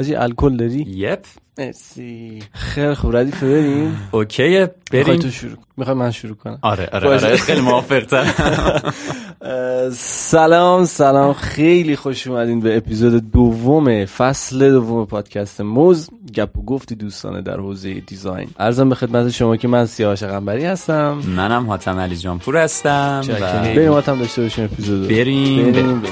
حاجی الکل داری؟ یپ. مرسی. خیلی خوب ردیف بریم؟ اوکیه می‌خوای بریم تو شروع می‌خوای من شروع کنم؟ آره آره. آره خیلی موافق اه، سلام سلام خیلی خوش اومدین به اپیزود دوم فصل دوم پادکست موز. گپ و گفتی دوستانه در حوزه دیزاین. ارزم به خدمت شما که من سیاوش قنبری هستم. منم حاتم علی جانپور هستم و بریم هم داشته باشیم اپیزود بریم. بریم بریم.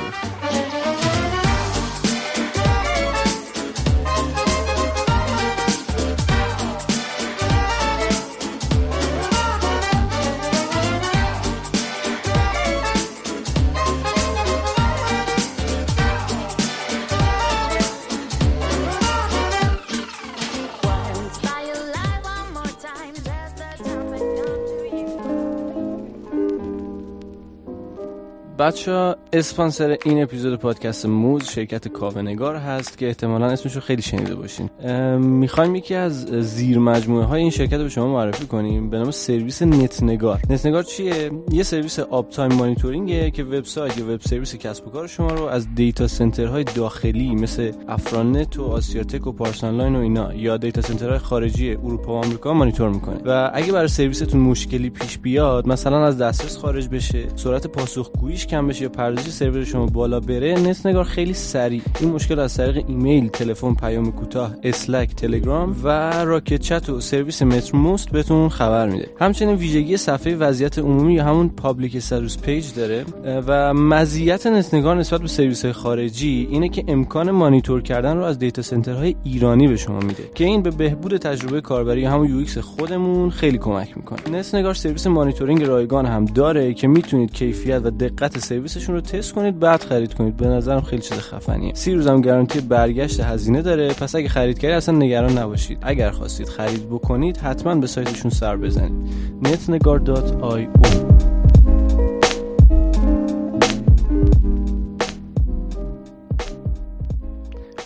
بچه اسپانسر این اپیزود پادکست موز شرکت کاوه نگار هست که احتمالا اسمش رو خیلی شنیده باشین. می‌خوایم یکی از زیر مجموعه های این شرکت رو به شما معرفی کنیم. به نام سرویس نت نگار. نت نگار چیه؟ یه سرویس uptime monitoring ه که وبسایت یا web service کسب و کار شما رو از data center های داخلی مثل افرانت و آسیاتک و پارس آنلاین و اینا یا data center های خارجی اروپا و آمریکا مانیتور می‌کنه. و اگه برای سرویستون مشکلی پیش بیاد مثلا از دسترس خارج بشه سرعت پاسخگوییش بشه یا پردازش سرور شما بالا بره نت نگار خیلی سریع. این مشکل از طریق ایمیل تلفن پیام کوتاه Slack تلگرام و Rocket.Chat و سرویس Mattermost بهتون خبر میده. همچنین ویژگی صفحه وضعیت عمومی یا همون public status page داره. و مزیت نت نگار نسبت به سرویس خارجی اینه که امکان مانیتور کردن رو از data center های ایرانی به شما میده که این به بهبود تجربه کاربری همون UX خودمون خیلی کمک می‌کنه. نت نگار سرویس مانیتورینگ رایگان هم داره که می‌تونید کیفیت و دقت سرویسشون رو تست کنید بعد خرید کنید. به نظرم خیلی چیز خفنیه. سی روز هم گارانتی برگشت هزینه داره. پس اگه خرید کردید اصلا نگران نباشید. اگر خواستید خرید بکنید حتما به سایتشون سر بزنید. netnegar.io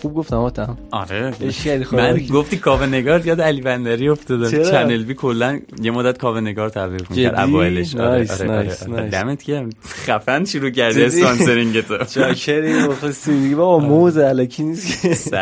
خوب گفتم آتم آره. من گفتی کاوه نگار یاد علی بندری افتادم؟ چنل بی کلا یه مدت کاوه نگار تبلیغ می‌کرد؟ اوایلش. آره nice، آره آره nice، آره. دمت گرم. خفن شروع کردی؟ sponsoring تو. چاکری مخلصی. دیگه بابا موز الکی نیست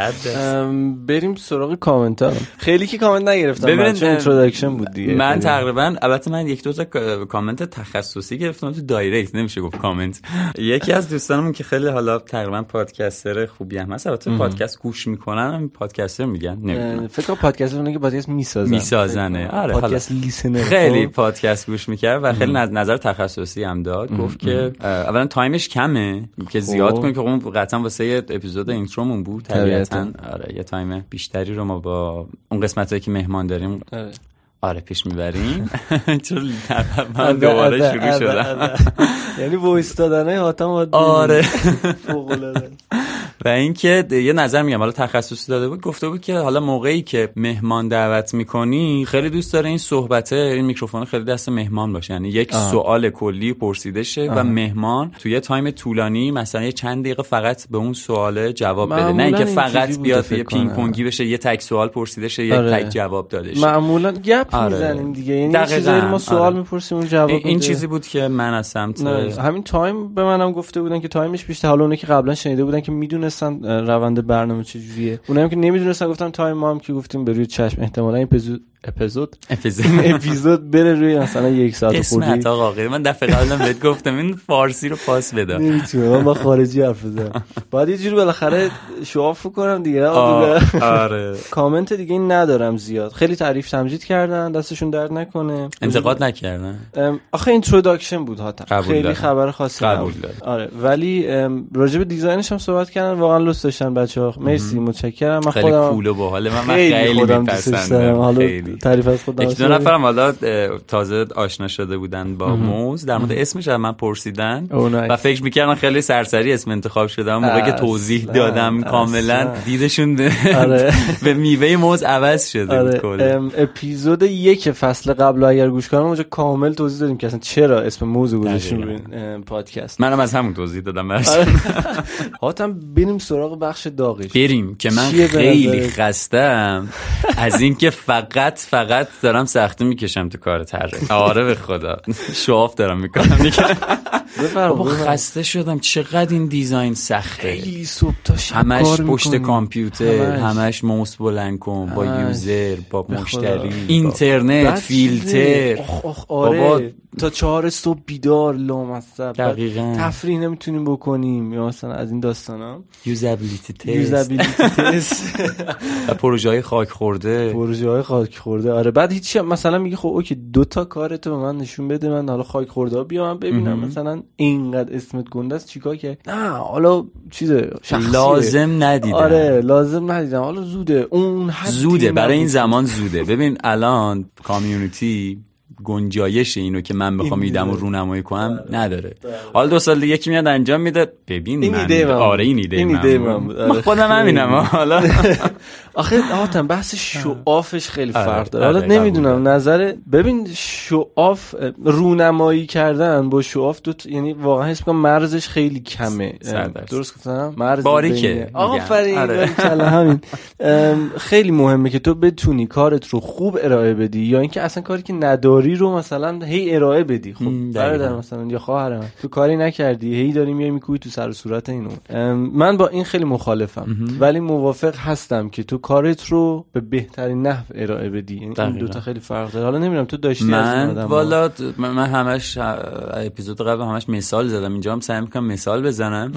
بریم سراغ کامنت ها خیلی که کامنت نگرفتم ببینید، من چون introduction بود دیگه. من خیلی. تقریبا البته من یک دو تا کا- کامنت تخصصی گرفتم تو direct نمیشه گفت کامنت. یکی از دوستانمون که خیلی حالا تقریبا پادکستر خوبی هم هست البته پادکست گوش می‌کنن پادکستر میگن نمی‌دونم فکر کنم پادکست اونه که پادکست می‌سازن میسازنه. آره، podcast listener خیلی خب. پادکست گوش می‌کرد و خیلی نظ- نظر تخصصی هم داد گفت که اولا تایمش کمه که زیاد خب. کنیم که خب قطعا واسه اپیزود intro مون بود طبیعتاً. آره یه time بیشتری رو ما با اون قسمت هایی که مهمان داریم آره. آره پیش می‌بریم چون من آره، دوباره آره، شروع شدم. یعنی voice دادنه حاتم آره فوق العاده و اینکه یه نظر میگم حالا تخصصی داده بود گفته بود که حالا موقعی که مهمان دعوت می‌کنی خیلی دوست داره این صحبته این میکروفون خیلی دست مهمان باشه یعنی یک آه. سوال کلی پرسیده شه و مهمان توی یه time طولانی مثلا یه چند دقیقه فقط به اون سوال جواب بده نه اینکه فقط بیاد یه پینگ. پونگی بشه یه تک سوال پرسیده شه یه آره. تک جواب داده شه معمولا گپ آره. می‌زنیم دیگه یعنی ما سوال آره. می‌پرسیم اون جواب این, این. چیزی بود که من از سمت نه همین time به منم گفته بودن که time ش بیشتر حالا اونایی که قبلا شنیده بودن که می‌دونستن روند برنامه چجوریه. اونایی هم که نمی‌دونستن گفتن time ما هم که گفتیم به روی چشم. احتمالا این اپیزود. اپیزود. بره روی مثلا یک ساعت خوردی عطا آقا من دفعه قبلا بهت گفتم این فارسی رو پاس بده. نمی‌تونم من با خارجی حرف بزنم. باید یه جوری بالاخره show off کنم دیگه آره. کامنت دیگه این ندارم زیاد. خیلی تعریف تمجید کردن دستشون درد نکنه. انتقاد نکردن؟ آخه introduction بود قبول خیلی. خبر خاصی قبول. آره ولی به design ش هم صحبت کردن واقعا love داشتن بچه‌ها. مرسی متشکرم. من خیلی خودم cool و باحال من خیلی, خیلی خودم دوستش دارم. حالا خیلی. تعریف از خودم یک دو نفرم حالا تازه آشنا شده بودن با موز در مورد اسمش از من پرسیدن nice. و فکر می‌کردن خیلی سرسری اسم انتخاب شده موقعی که توضیح دادم کاملا. دیدشون به- آره. به میوه موز عوض شده بود آره اپیزود یک فصل قبل اگر گوش کنم اونجا کامل توضیح دادیم که اصلا چرا اسم موضوع گذاشتیم. این پادکست منم از همون توضیح دادم. آره. حاتم بریم سراغ بخش داغش بریم که من خیلی؟ خستم از اینکه فقط فقط دارم سختی می‌کشم تو کار طراحی. آره به خدا. شواف دارم می‌کنم. بابا. خسته شدم چقدر این دیزاین سخته خیلی صبح تا همش پشت. کامپیوتر همش. موس بلند کن با. یوزر با. مشتری اینترنت فیلتر. آخ آخ آره بابا. تا چهار صبح بیدار لامصب دقیقاً. تفریح نمی‌تونیم بکنیم یا مثلا از این داستانا یوزابیلیتی تست یوزابیلیتی تست پروژه های خاک خورده پروژه های خاک خورده آره بعد هیچ مثلا میگه خب اوکی دو تا کارتو به من نشون بده من حالا خاک خورده ها بیام ببینم مهم. مثلا اینقدر اسمت گنده است چیکار کرد نه حالا چیزه شخصیه. لازم ندیدم. آره لازم ندیدم. حالا زوده. اون زوده برای این. زمان زوده. ببین الان کامیونیتی گنجایش اینو که من بخوام ایدم رو. رونمایی کنم نداره حالا دو سال دیگه یکی میاد انجام میده ببین این من ایده من. آره این ایده این من ایده بود. من آره، خودم. همینم حالا آخه آتم بحث شوافش خیلی آره، فرق داره آره، حالا نمی‌دونم قبوله. نظر ببین شواف رونمایی کردن با شواف دو یعنی واقعا حس می‌کنم مرزش خیلی کمه. درست گفتم مرز باریکه،. آفرین آره. همین خیلی مهمه که تو بتونی کارت رو خوب ارائه بدی یا اینکه اصلا کاری که نداری رو مثلا هی ارائه بدی. خب برادر. مثلا یا خواهر من تو کاری نکردی هی داری میای میکوی تو سر و صورت اینو. من با این خیلی مخالفم. ولی موافق هستم که تو کارت رو به بهترین نحو ارائه بدی. یعنی این. دو تا خیلی فرق داره. حالا نمی‌دونم تو داشتی از این من آدم والا من همش اپیزود قبل همش مثال زدم. اینجا هم سعی می‌کنم مثال بزنم.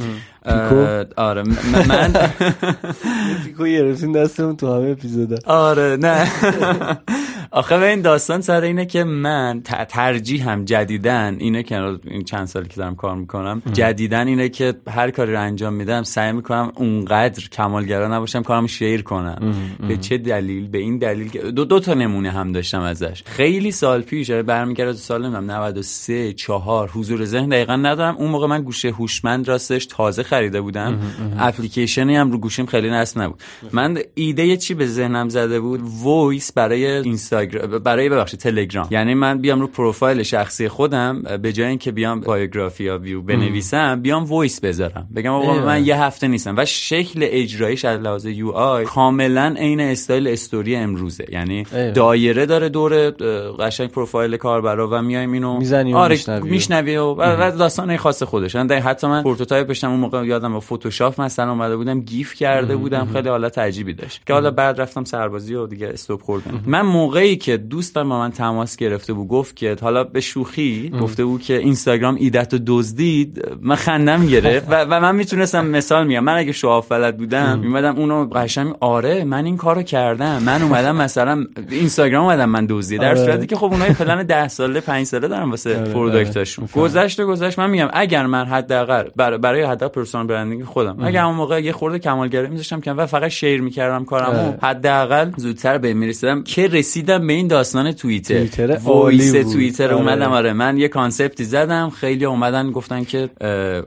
آره. من پیکو گرفتین دستمون تو همه اپیزودا. آره نه. آخه این داستان سر اینه که من ت- ترجیحم جدیدن اینه که این چند سالی که دارم کار می‌کنم جدیدن اینه که هر کاری رو انجام میدم سعی می‌کنم اونقدر کمالگرا نباشم کارم شیر کنم. به چه دلیل؟ به این دلیل که دو, دو تا نمونه هم داشتم ازش. خیلی سال پیش آره برمیگرده سال نمی‌دونم 93 4 حضور ذهن دقیقا ندارم. اون موقع من گوشه هوشمند راستش تازه خریده بودم. اپلیکیشنی هم رو گوشیم خیلی نصب نبود. من ایده چی به ذهنم زده بود؟ voice برای اینستاگرام برای ببخشید تلگرام یعنی من بیام رو پروفایل شخصی خودم به جای اینکه بیام biography یا bio بنویسم بیام voice بذارم. بگم آقا. من یه هفته نیستم. و شکل اجرایش از لحاظ UI کاملا عین style story امروزه. یعنی. دایره داره دور قشنگ پروفایل کاربرا و میایم اینو. می‌زنی آره میشنوی و. میشنوی و, و داستان خاص خودش. یعنی حتی من prototype داشتم اون موقع یادم با فتوشاپ مثلا اومده بودم GIF کرده بودم. خیلی حالت عجیبی داشت. که حالا بعد رفتم سربازی و دیگه stop خوردم. من موقعی که دوستم با من تماس گرفته بود گفت که حالا به شوخی گفته بود که اینستاگرام ایدت رو دزدید من خندم گرفت و, و من می‌تونستم مثال میگم. من اگه show off بلد بودم میمدم اونو قشنگ آره من این کارو کردم. من اومدم مثلا اینستاگرام اومدم من دزدی در آره. صورتی که خب اونها پلن 10 ساله 5 ساله دارن واسه آره، product اشون آره. گذشت و گذشت من میگم اگر من حداقل بر- برای حداقل personal branding خودم اگر اون موقع یه خورده کمالگرایی میذاشتم که و فقط share می‌کردم کارمو. حداقل زودتر به می‌رسیدم. که رسیدم به این داستان توییتر توییتر voice. توییتر آره. اومدم آره من یه concept ی زدم خیلی اومدن گفتن که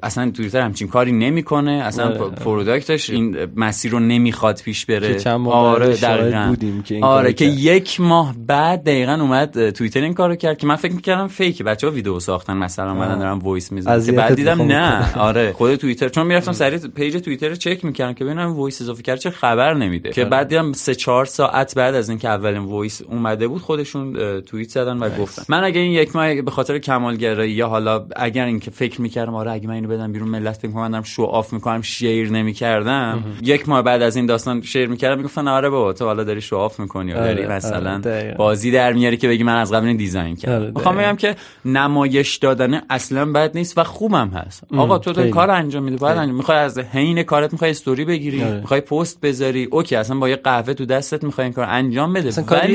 اصلا توییتر همچین کاری نمی‌کنه اصلا آره. product ش این مسیر رو نمی‌خواد پیش بره که چند ماه آره دقیقاً. بودیم که این آره که کرد. یک ماه بعد دقیقا اومد توییتر این کارو کرد که من فکر می‌کردم fake بچه ها ویدیو ساختن مثلا اومدن دارن voice می‌زنن که بعد دیدم نه. آره خود توییتر چون می‌رفتم سریع page توییتر رو چک می‌کردم که ببینم voice اضافه کرد چه خبر نمیده که بعد دیدم سه چهار ساعت بعد از اینکه اولین voice اومده بود خودشون توییت زدن و گفتن من اگه این یک ماه به خاطر کمالگرایی یا حالا اگر اینکه فکر می‌کردم آره اگه من اینو بدم بیرون ملت فکر می‌کنن دارم show off می‌کنم share نمی‌کردم یک ماه بعد از این داستان share می‌کردم می‌گفتن آره بابا تو حالا داری show off می‌کنی یا آره، داری آره، مثلا. بازی در میاری که بگی من از قبل این design آره، کردم می‌خوام دقیقاً. بگم که نمایش دادن اصلا بد نیست و خوبم هست آقا تو داری خیلی. کار انجام میدی باید انجام می‌خوای از حین کارت می‌خوای استوری بگیری آره. می‌خوای پست بذاری okay اصلا با یه قهوه تو دستت می‌خوای این کار انجام بده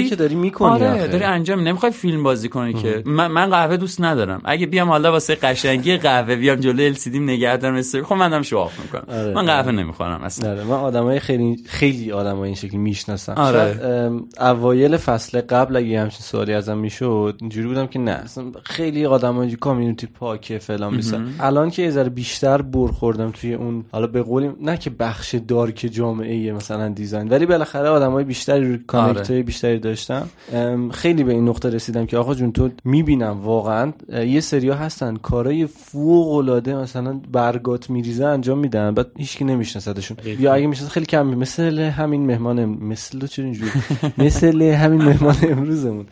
که داری می‌کنی آره آخه. داری انجام. نمی‌خوای فیلم بازی کنی که. من, من قهوه دوست ندارم. اگه بیام حالا واسه قشنگی قهوه بیام جلوی LCD نگه دارم استوری خب من دارم show off می‌کنم. آره، من قهوه آره. نمی‌خورم اصلا. آره من آدمای خیلی خیلی آدمای این شکلی می‌شناسم. آره. اوایل فصل قبل اگه همچین سوالی ازم می‌شد اینجوری بودم که نه اصلا خیلی آدمای community پاکه فلان بیسن الان که یه ذره بیشتر برخوردم توی اون حالا به قولی نه که بخش dark جامعه مثلا design ولی بالاخره آدمای بیشتری رو connect های بیشتری داشتم بگم خیلی به این نقطه رسیدم که آقا جون تو می‌بینم واقعا یه سریا هستن کارای فوق العاده مثلا برگات میریزه انجام میدن بعد هیچکی نمیشناسدشون یا اگه می‌شناسه خیلی کم مثل همین مهمان مثل چرا اینجوری؟ مثل همین مهمان امروزمون.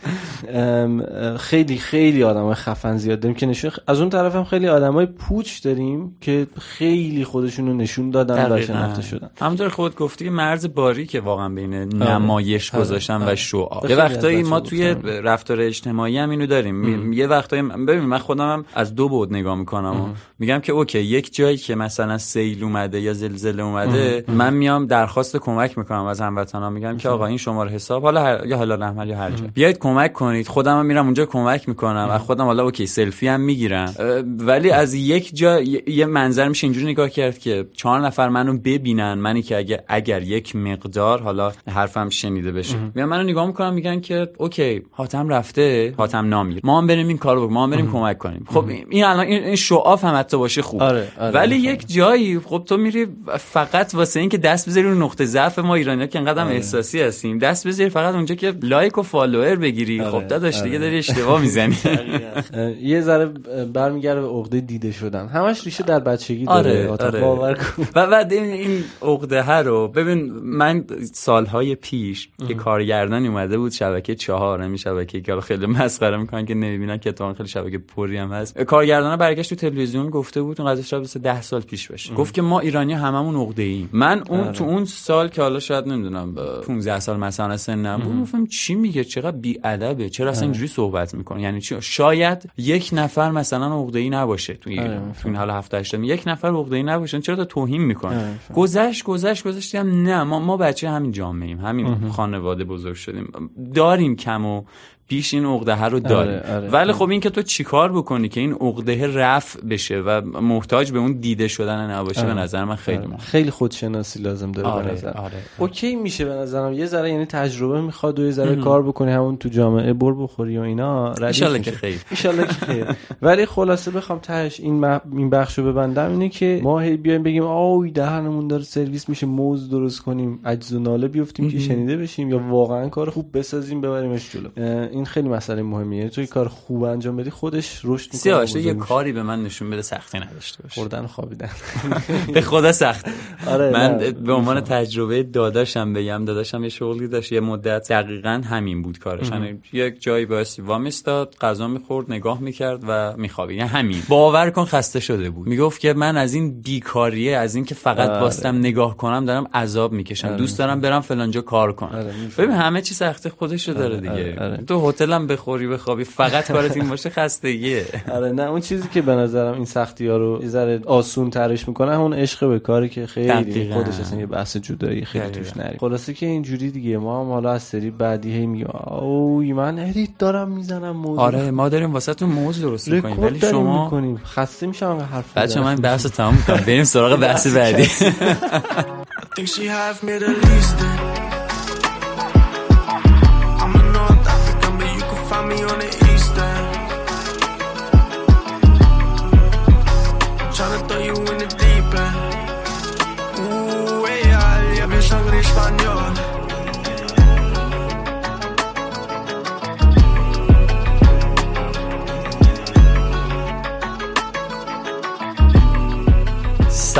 خیلی خیلی آدمای خفن زیاد داریم که نشون از اون طرف هم خیلی آدمای پوچ داریم که خیلی خودشون رو نشون دادن و شناخته شدن. همونطور خود گفتی مرز باری که واقعا بین نمایش آره. گذاشتن آره. و show off یه از وقتایی ما توی. رفتار اجتماعی هم اینو داریم. یه وقتایی ببین من خودم هم از دو بعد نگاه می‌کنم و میگم که okay یک جایی که مثلا سیل اومده یا زلزله اومده من میام درخواست کمک می‌کنم از هموطنان. میگم که آقا این شماره حساب حالا هر... یا حالا رحمت یا هر جا. بیاید کمک کنید. خودم هم میرم اونجا کمک می‌کنم و خودم حالا okay سلفی هم می‌گیرم. ولی از یک جا یه- منظر میشه اینجوری نگاه کرد که چهار نفر منو ببینن. منی که اگر اگر یک مقدار حالا حرفم شنیده بشه. میان منو نگاه می‌کنم میگن که okay حاتم رفته حاتم نامیر ما هم بریم این کارو بکنیم ما هم بریم کمک کنیم. خب این الان این این show off هم حتی باشه خوب. آره، آره، ولی می‌فهمم. یک جایی خب تو میری فقط واسه اینکه دست بذاری رو نقطه ضعف ما ایرانی‌ها که انقدر هم احساسی هستیم دست بذاری فقط اونجا که like و follower بگیری. آره، خب داداش دیگه آره. داری اشتباه می‌زنی. یه ذره اه، برمیگرده به عقده دیده شدن. همش ریشه در بچگی داره آره آره. باور کن. و بعد این, این عقده ها رو ببین من سالهای پیش که کارگردانی اومده بود شبکه چهار همین شبکه که حالا خیلی مسخره می‌کنن که نمی‌بینن که اتفاقا خیلی شبکه پری هم هست. کارگردان برگشت تو تلویزیون گفته بود اون قضیه شاید مثلا 10 سال پیش باشه گفت که ما ایرانی هممون عقده ایم من اون تو اون سال که حالا شاید نمی‌دونم 15 سال مثلا سنم بود گفتم چی میگه؟ چقدر بی ادبه چرا اصلا اینجوری صحبت می‌کنه؟ یعنی چی؟ شاید یک نفر مثلا عقده ای نباشه تو آره، ایران تو این حالا 7 8 یک نفر عقده ای نباشه چرا تا توهین آره، می‌کنه؟ فهم. گذشت گذشت گذشتیم نه ما ما بچه همین جامعه ایم همین خانواده بزرگ شدیم. داریم کم و بیش این عقده رو داریم آره، آره. ولی خب این که تو چیکار بکنی که این عقده رفع بشه و محتاج به اون دیده شدن نباشه به نظر من خیلی مهمه. خیلی خودشناسی لازم داره به آره نظر. آره اوکی میشه به نظرم. یه ذره یعنی تجربه می‌خواد و یه ذره کار بکنی همون تو جامعه بر بخوری و اینا. میشه. که خیر. ایشالله که خیر. ولی خلاصه بخوام تهش این مح... این بخشو ببندم اینه که ما هی بیایم بگیم آوی دهنمون داره سرویس میشه موز درست کنیم عجز و ناله بیفتیم که شنیده بشیم یا واقعا کار خوب بسازیم ببریمش جلو. این خیلی مسئله مهمیه. یعنی توی کار خوب انجام بدی خودش رشد می‌کنه سیاوش یه. کاری به من نشون بده سختی نداشته باشه. خوردن خوابیدن. به خدا سخت. آره من به عنوان تجربه داداشم بگم داداشم یه شغلی داشت یه مدت دقیقا همین بود کارش. یعنی یک جایی بایستی وامیستاد غذا می‌خورد نگاه می‌کرد و میخوابید. یعنی همین. باور کن خسته شده بود. می‌گفت که من از این بیکاریه از این که فقط آره. واستم نگاه کنم دارم عذاب می‌کشم. دوست دارم برم فلانجا کار کنم. آره،. ببین همه چی سخته خودشو داره دیگه. آره، آره. تو هتلم بخوری بخوابی. فقط کارت این باشه خستگیه. آره نه اون چیزی که به نظرم این سختی ها رو یه ذره آسون ترش می‌کنه همون عشق به کاری که خیلی دقیقاً. خودش اصلا یه بحث جدایی خیلی دقیقاً. توش نریم. خلاصه که اینجوری دیگه ما هم حالا از سری بعدی هی میگیم اوی من ادیت دارم می‌زنم موضوع. آره ما داریم واسه تو موز درست می‌کنیم ولی شما می‌کنیم. خسته میشم حرف بچه. من بحث تمام می‌کنم. بریم سراغ بحث بعدی. Think she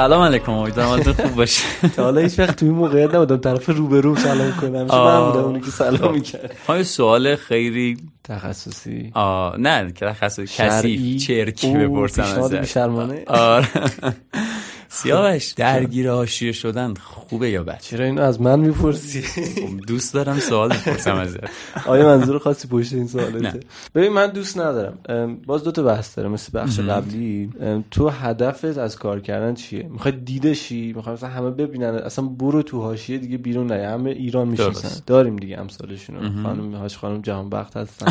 سلام علیکم امیدوارم حالتون خوب باشه. تا حالا هیچ وقت توی این موقعیت نبودم طرف روبرو سلام کنم. من. بودم اونی که سلام می‌کرد ها یه سوال خیلی تخصصی. آه نه که شرعی. کسی چرکی بپرسم پیشنهاد ازت سیاوش. درگیر حاشیه شدن خوبه یا بد؟ چرا اینو از من می‌پرسی؟ دوست دارم سوال بپرسم ازت. آیا منظور خاصی پشت این سوالته؟ نه. ببین من دوست ندارم. باز دو تا بحث داره مثل بخش قبلی تو هدفت از کار کردن چیه؟ می‌خوای دیده شی؟ می‌خوای مثلا همه ببینن؟ اصلا برو تو حاشیه دیگه بیرون نه همه ایران می‌شناسن. داریم دیگه امثالشون خانم هاش خانم جهان بخت هستن.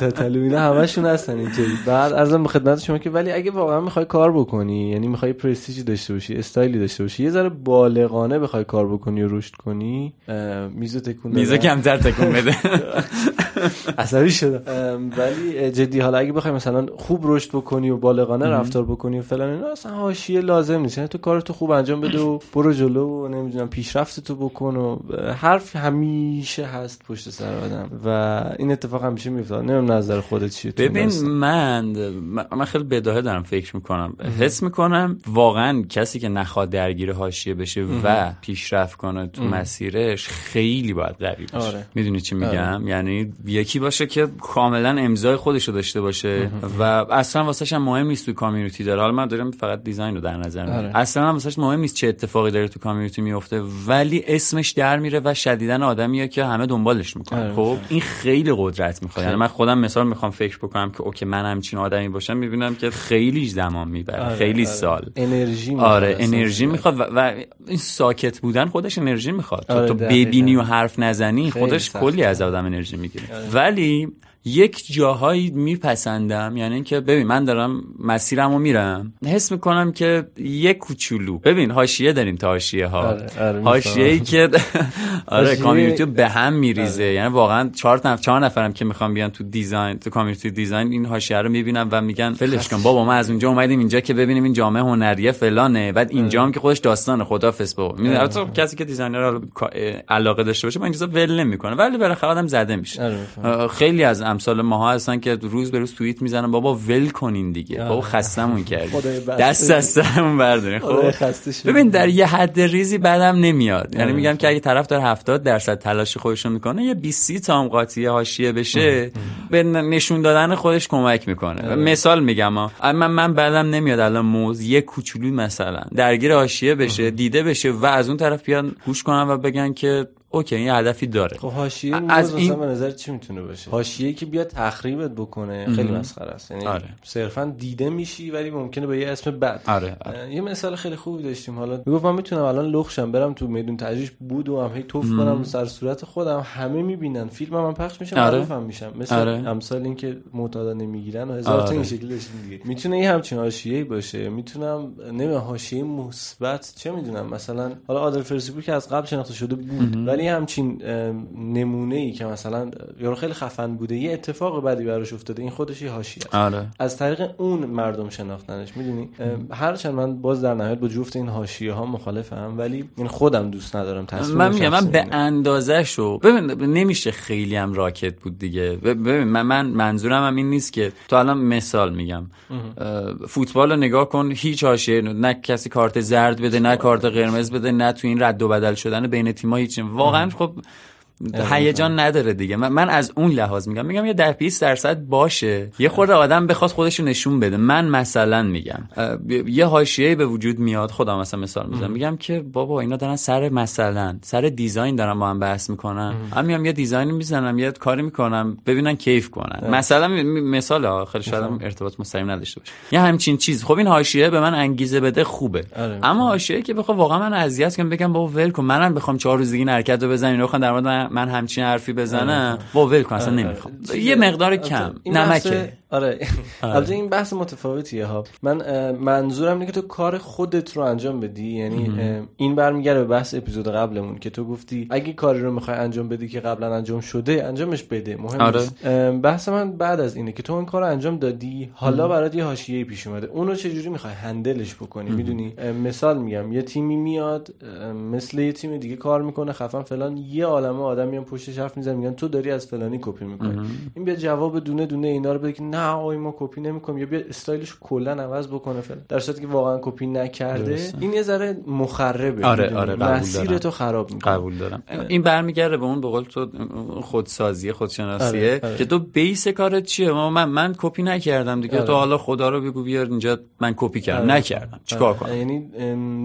تا تلو اینا همشون هستن اینطوری بعد ارزم به خدمت شما که ولی اگه واقعا می‌خوای کار بکنی یعنی می‌خوای پرستیژ داشته باشی استایلی داشته باشی. یه ذره بالغانه بخوای کار بکنی و رشد کنی. اه، میزو تکون میزه دادن. کمتر تکون بده. عصبی شدم. ام، ولی جدی حالا اگه بخوای مثلا خوب رشد بکنی و بالغانه رفتار بکنی و فلان اینا اصلا حاشیه لازم نیست. یعنی تو کارتو خوب انجام بده و برو جلو و نمی‌دونم پیشرفت تو بکن و حرف همیشه هست پشت سر آدم. و این اتفاق همیشه میفته نمی‌دونم نظر خودت چیه ببین. من من خیلی بداهه دارم فکر می‌کنم. حس می‌کنم واقعا کسی که نخواد درگیر حاشیه بشه و پیشرفت کنه تو مسیرش خیلی باید قوی باشه. آره. می‌دونی چی میگم؟ یعنی یکی باشه که کاملا امضای خودش رو داشته باشه و اصلا واسش هم مهم نیست تو کامیونیتی داره. حالا من دارم فقط دیزاین رو در نظر می‌گیرم. آره. اصلا هم واسش مهم نیست چه اتفاقی داره تو کامیونیتی میفته ولی اسمش در میره و شدیدن آدمیه که همه دنبالش می‌کنن. آره. خب این خیلی قدرت می‌خواد. یعنی من خودم مثال می‌خوام فکر بکنم که اوکی من همچین آدمی باشم می‌بینم که خیلی زمان می‌بره. آره، خیلی آره. سال. انرژی می‌خواد آره. انرژی می‌خواد و, و این ساکت بودن خودش انرژی می‌خواد تو, آره، تو. ببینی و حرف نزنی خودش. کلی از آدم انرژی می‌گیره ولی یک جاهایی میپسندم یعنی اینکه ببین من دارم مسیرمو میرم. حس می‌کنم که یک کوچولو. ببین حاشیه داریم تا حاشیه ها. آره، آره، حاشیه ای که آره community به هم میریزه. یعنی واقعا چهار نفر چهار نفرم که می‌خوام بیان تو design تو community design این حاشیه رو می‌بینم و میگن ولش کن بابا ما از اونجا اومدیم اینجا که ببینیم این جامعه هنریه فلانه. بعد اینجا هم که خودش داستان خدافظ بابا می‌دونی البته کسی که designer علاقه داشته باشه با این چیزا ول نمی‌کنه ولی بالاخره آدم زده میشه. آره، خیلی از امثال ماها هستن که روز به روز توییت می‌زنن بابا ول کنین دیگه. بابا خستمون کردی بسته. دست از سرمون بردارین. خب. ببین در یه حد ریزی بعدم نمیاد. یعنی میگم که اگه طرف داره 70 درصد تلاش خودش می‌کنه یه 20 30 تا هم قاطی حاشیه بشه به نشون دادن خودش کمک می‌کنه. مثال میگم من من بعدم نمیاد الان موز یه کوچولو مثلا درگیر حاشیه بشه دیده بشه و از اون طرف بیان گوش کنن و بگن که اوکی این هدفی داره. خب حاشیه از این- به نظر چی می‌تونه باشه؟ حاشیه که بیاد تخریبت بکنه خیلی مسخره است. یعنی آره. صرفا دیده میشی ولی ممکنه به یه اسم بد آره، آره. یه مثال خیلی خوبی داشتیم. حالا می‌گفت من می‌تونم الان لخشم برم تو میدون تجریش بود و هم هی توف کنم سر صورت خودم. همه می‌بینن. فیلم هم, پخش میشه آره. معروفم میشم. مثل آره. امثال این که معتادا نمی‌گیرن و هزار تا آره. این شکلی داشتیم دیگه. می‌تونه یه همچین حاشیه‌ای باشه. می‌تونم نمی‌دونم حاشیه مثبت چه می‌دونم؟ مثلا حالا آدر فرسیبو که از قبل شناخته شده بود ولی همچین نمونه ای که مثلا یارو خیلی خفن بوده یه اتفاق بدی براش افتاده این خودش یه حاشیه. آره. از طریق اون مردم شناختنش می‌دونی؟ هرچند من باز در نهایت با جفت این حاشیه ها مخالفم ولی این خودم دوست ندارم من میگم من به. اندازه شو ببین نمیشه خیلی هم راکت بود دیگه. ببین من, من منظورم هم این نیست که تو الان مثال میگم. فوتبال رو نگاه کن هیچ حاشیه نه کسی کارت زرد بده نه کارت قرمز بده نه تو این رد و بدل شدن بین تیم‌ها هیچ واقعا خب هیجان نداره دیگه. من, من از اون لحاظ میگم. میگم یه ده 20 درصد باشه. یه خورده آدم بخواد خودش رو نشون بده. من مثلا میگم. اه، یه حاشیه به وجود میاد خودم مثلا مثال می‌زنم. میگم که بابا اینا دارن سر مثلا سر دیزاین دارن با هم بحث می‌کنن. من میام یه دیزاین می‌زنم یه کاری می‌کنم ببینن کیف کنن. مثلا می- می- مثال خیلی شاید ارتباط مستقیم نداشته باشه. یه همچین چیز. خب این حاشیه به من انگیزه بده خوبه. آره، اما حاشیه که بخوام واقعا من اذیت کنم بگم بابا ول کن منم بخوام چهار روز دیگه حرکت رو بزنم. اینا بخوام در مورد من, من همچین حرفی بزنم. بابا ول کن اصلا نمی‌خوام. چیز- یه مقدار کم. نمکه آره. البته این بحث متفاوتیه ها. من منظورم اینه که تو کار خودت رو انجام بدی. یعنی این برمیگرده به بحث اپیزود قبلمون که تو گفتی اگه کاری رو می‌خوای انجام بدی که قبلا انجام شده انجامش بده. مهم آره. بحث من بعد از اینه که تو این کار رو انجام دادی حالا برات یه حاشیه پیش اومده. اونو چه جوری می‌خوای هندلش بکنی؟ می‌دونی؟ مثال میگم. یه تیمی میاد مثل یه تیم دیگه کار می‌کنه خفن فلان. یه عالمه آدم میان پشتش حرف می‌زنن میگن تو داری از فلانی کپی می‌کنی. این بیا جواب دونه دونه اینا رو بده که نه آقای ما کپی نمی‌کنیم. یا بیا استایلش کلا عوض بکنه فلان در صورتی که واقعا کپی نکرده درسته. این یه ذره مخربه. آره،؟ آره، قبول مسیر دارم. تو خراب می‌کنه. قبول دارم. این برمیگرده به اون به قول تو خودسازی خودشناسیه. آره، آره. که تو base کارت چیه؟ ما من من کپی نکردم دیگه. آره. تو حالا خدا رو بگو بیار اینجا من کپی کردم. نکردم. چیکار کنم؟ یعنی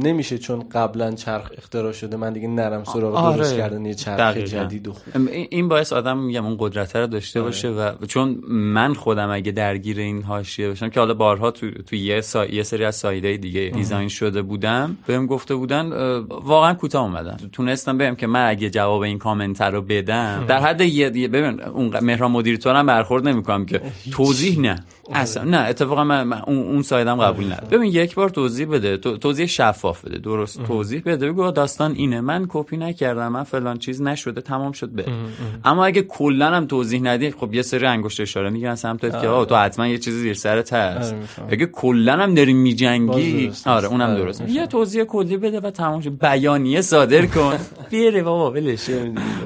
نمیشه چون قبلا چرخ اختراع شده من دیگه نرم سراغ آره. درست کردن یه چرخ. جدید و خوب. این این باعث آدم میگم اون قدرت رو داشته باشه و چون من خودم اگه درگیر این حاشیه باشم که حالا بارها تو تو یه سا... یه سری از side های دیگه design شده بودم بهم گفته بودن واقعا کوتاه اومدن. تونستم بگم که من اگه جواب این کامنت رو بدم در حد یه ببین اون مهران مدیری طورم برخورد نمی‌کنم که توضیح نه. اصلا نه اتفاقا من, من اون side م قبول ندارم. ببین یک بار توضیح بده. تو- توضیح شفاف بده. درست توضیح بده. بگو داستان اینه. من کپی نکردم من فلان چیز نشده تمام شد به اما اگه کلا هم توضیح ندی خب یه سری انگشت اشاره می‌گیرن سمتت که آه تو حتما یه چیزی زیر سرت هست. آره،. اگه کلا هم داری میجنگی آره. اونم آره، درست. یه توضیح کلی بده و تمام شد. بیانیه صادر کن. بیاره بابا ولش.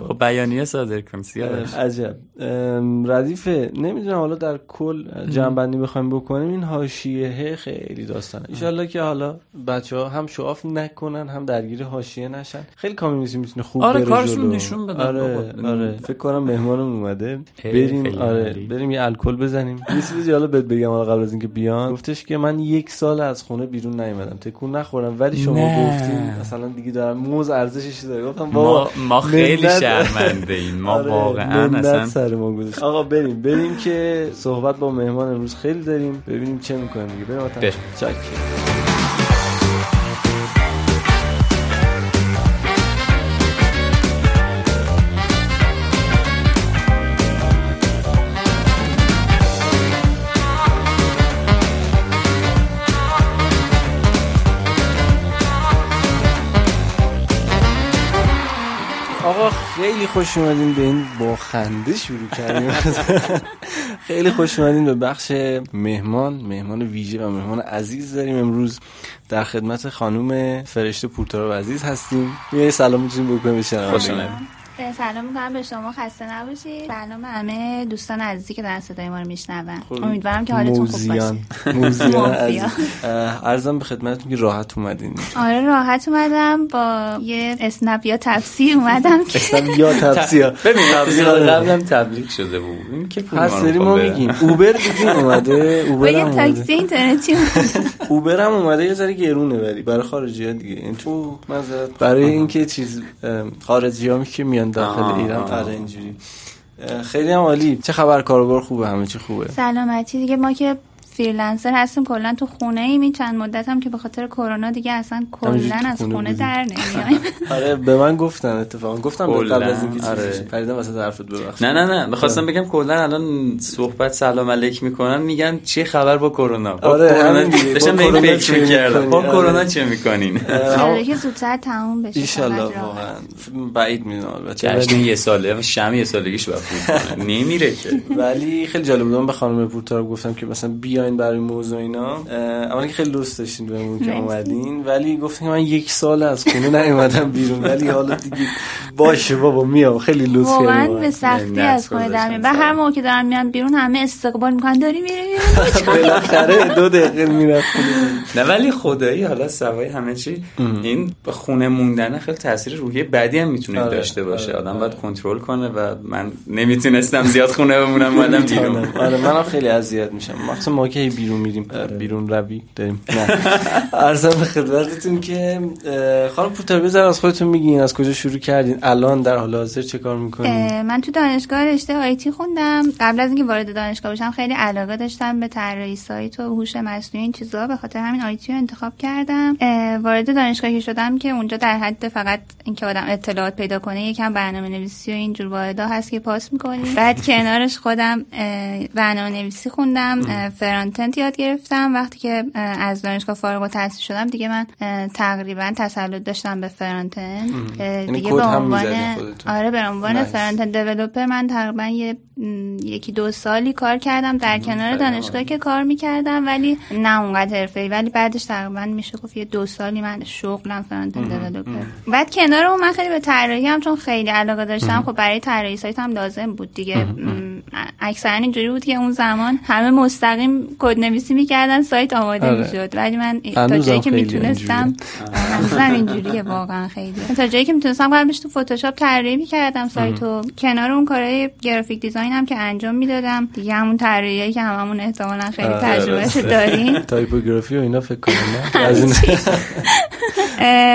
خب بیانیه صادر کن. سیاوش عجب. ردیفه نمی‌دونم حالا در کل جنبندی بخوایم بکنیم این حاشیه خیلی داستانه. ایشالله که حالا بچه ها هم شعاف نکنن هم درگیر حاشیه نشن. خیلی کامیونیتی می‌تونه خوب آره، بره کارشون. نشون بدن آره بابا. آره. فکر کنم مهمانم اومده. بریم آره. بریم یه الکل بزنیم. یه چیزی جالب بهت بگم حالا قبل از اینکه بیان گفتش که من یک سال از خونه بیرون نیومدم. تکون نخورم ولی شما نه. گفتین مثلا دیگه دارم موز ارزشش داره. گفتم بابا ما ما خیلی شرمنده ایم ما آره، واقعا اصلا سر ما آقا بریم. بریم که صحبت با مهمان امروز خیلی داریم. ببینیم چه می‌کنیم دیگه. بریم آتا. خیلی خوش اومدین به این با خنده شروع کردیم. خیلی خوش اومدین به بخش مهمان مهمان ویژه و مهمان عزیز داریم. امروز در خدمت خانم فرشته پورتارا عزیز هستیم. یه سلام می‌تونیم بکنیم به خوش شنوندگان. سلام می‌کنم. به شما خسته نباشید. سلام همه دوستان عزیزی که دارن صدای ما رو میشنون. خب، امیدوارم که حالتون خوب باشه. موزیان عرضم به خدمتتون که راحت اومدین. آره راحت اومدم. با یه اسنپ یا تفسیر اومدم که اصلا یا تفسیر. ببین تفسیر تبلیغ آره. قبلم تبلیغ شده بود. این که پول هر ما رو سری ما می‌خواد بره. میگیم. اوبر دیدین اومده اوبر یه تاکسی اینترنتی اوبر هم اومده یه ذره گرونه ولی. برای خارجی ها دیگه. این تو مزرعت برای اینکه چیز خارجی ها که میان داخل ایران. آره اینجوری. خیلی هم عالی. چه خبر؟ کاروبار خوبه؟ همه چی خوبه؟ سلامتی. دیگه ما که freelancer هستیم کلا تو خونه ایم این چند مدت هم که به خاطر کرونا دیگه اصلا کلا از خونه. در نمیایم. آره به من گفتن اتفاقا. گفتم قبل از اینکه آره. چیزی پریدم واسه حرفت ببخش نه نه نه. می‌خواستم بگم کلا الان صحبت سلام علیک می‌کنن میگن چه خبر با کرونا؟ با آره، کرونا همین. داشتم به این کرونا فکر می‌کردم؟ با آره. کرونا چه می‌کنین؟ که زودتر تموم بشه ایشالله فقط راحت. واقعا بعید می‌دونم البته. جشن یه ساله شم یه سالگیش کنه. نمیره که. ولی خیلی جالب بود. من به خانم پورتارا گفتم که مثلا بیاین برای موضوع اینا. اولا که خیلی دوست داشتین بهمون که. اومدین. ولی گفتین من یک سال از خونه نیومدم بیرون. ولی حالا دیگه باشه بابا میام. خیلی لطف کردین. واقعا واقعا. به سختی از خونه در میام و هر. موقع که دارم میام بیرون همه استقبال می‌کنن. داری میری؟ بالاخره دو دقیقه می‌رفت نه ولی خدایی حالا سوای همه چی. این به خونه موندن خیلی تاثیر روحی بدی هم می‌تونه آره، داشته باشه. آره، آدم آره. باید کنترل کنه و من نمی‌تونستم زیاد خونه بمونم اومدم بیرون. آره منم خیلی اذیت میشم. مخصوصا ما که هی بیرون میریم. بیرون روی داریم. نه. ارزم به خدمتتون که خانم پورتر بذار از خودتون میگین از کجا شروع کردین؟ الان در حال حاضر چه کار می‌کنین؟ من تو دانشگاه رشته آیتی خوندم. قبل از اینکه وارد دانشگاه بشم خیلی علاقه داشتم به طراحی سایت و هوش مصنوعی این چیزا. به خاطر همین آیتی رو انتخاب کردم. وارد دانشگاهی شدم که اونجا در حد فقط اینکه آدم اطلاعات پیدا کنه یکم برنامه نویسی و اینجور واحدا هست که پاس می‌کنی. بعد کنارش خودم برنامه نویسی خوندم. اه، فرانتند یاد گرفتم. وقتی که از دانشگاه فارغ التحصیل شدم دیگه من تقریبا تسلط داشتم به فرانتند. اه، یعنی دیگه به عنوان؟ آره به عنوان. فرانت دیولپر من تقریبا یه یکی دو سالی کار کردم در کنار خیلی دانشگاهی که کار می‌کردم ولی نه اونقدر حرفه‌ای. ولی بعدش تقریبا میشه گفت یه دو سالی من شغلم فرانت دیولپر. بعد کنار اون من خیلی به طراحی هم چون خیلی علاقه داشتم خب برای طراحی سایت هم لازم بود دیگه. اکثرا اینجوری بود که اون زمان همه مستقیم کد نویسی می‌کردن سایت آماده آره. می‌شد. ولی من تا جایی که می‌تونستم هنوزم اینجوریه واقعا خیلی. تا جایی که می‌تونستم قبلش تو فتوشاپ طراحی می‌کردم سایتو. کنار اون کارهای graphic design هم که انجام می‌دادم. دیگه همون طراحیایی که هممون احتمالا خیلی آره. تجربهش داریم. تایپوگرافی و اینا فکر کنم از این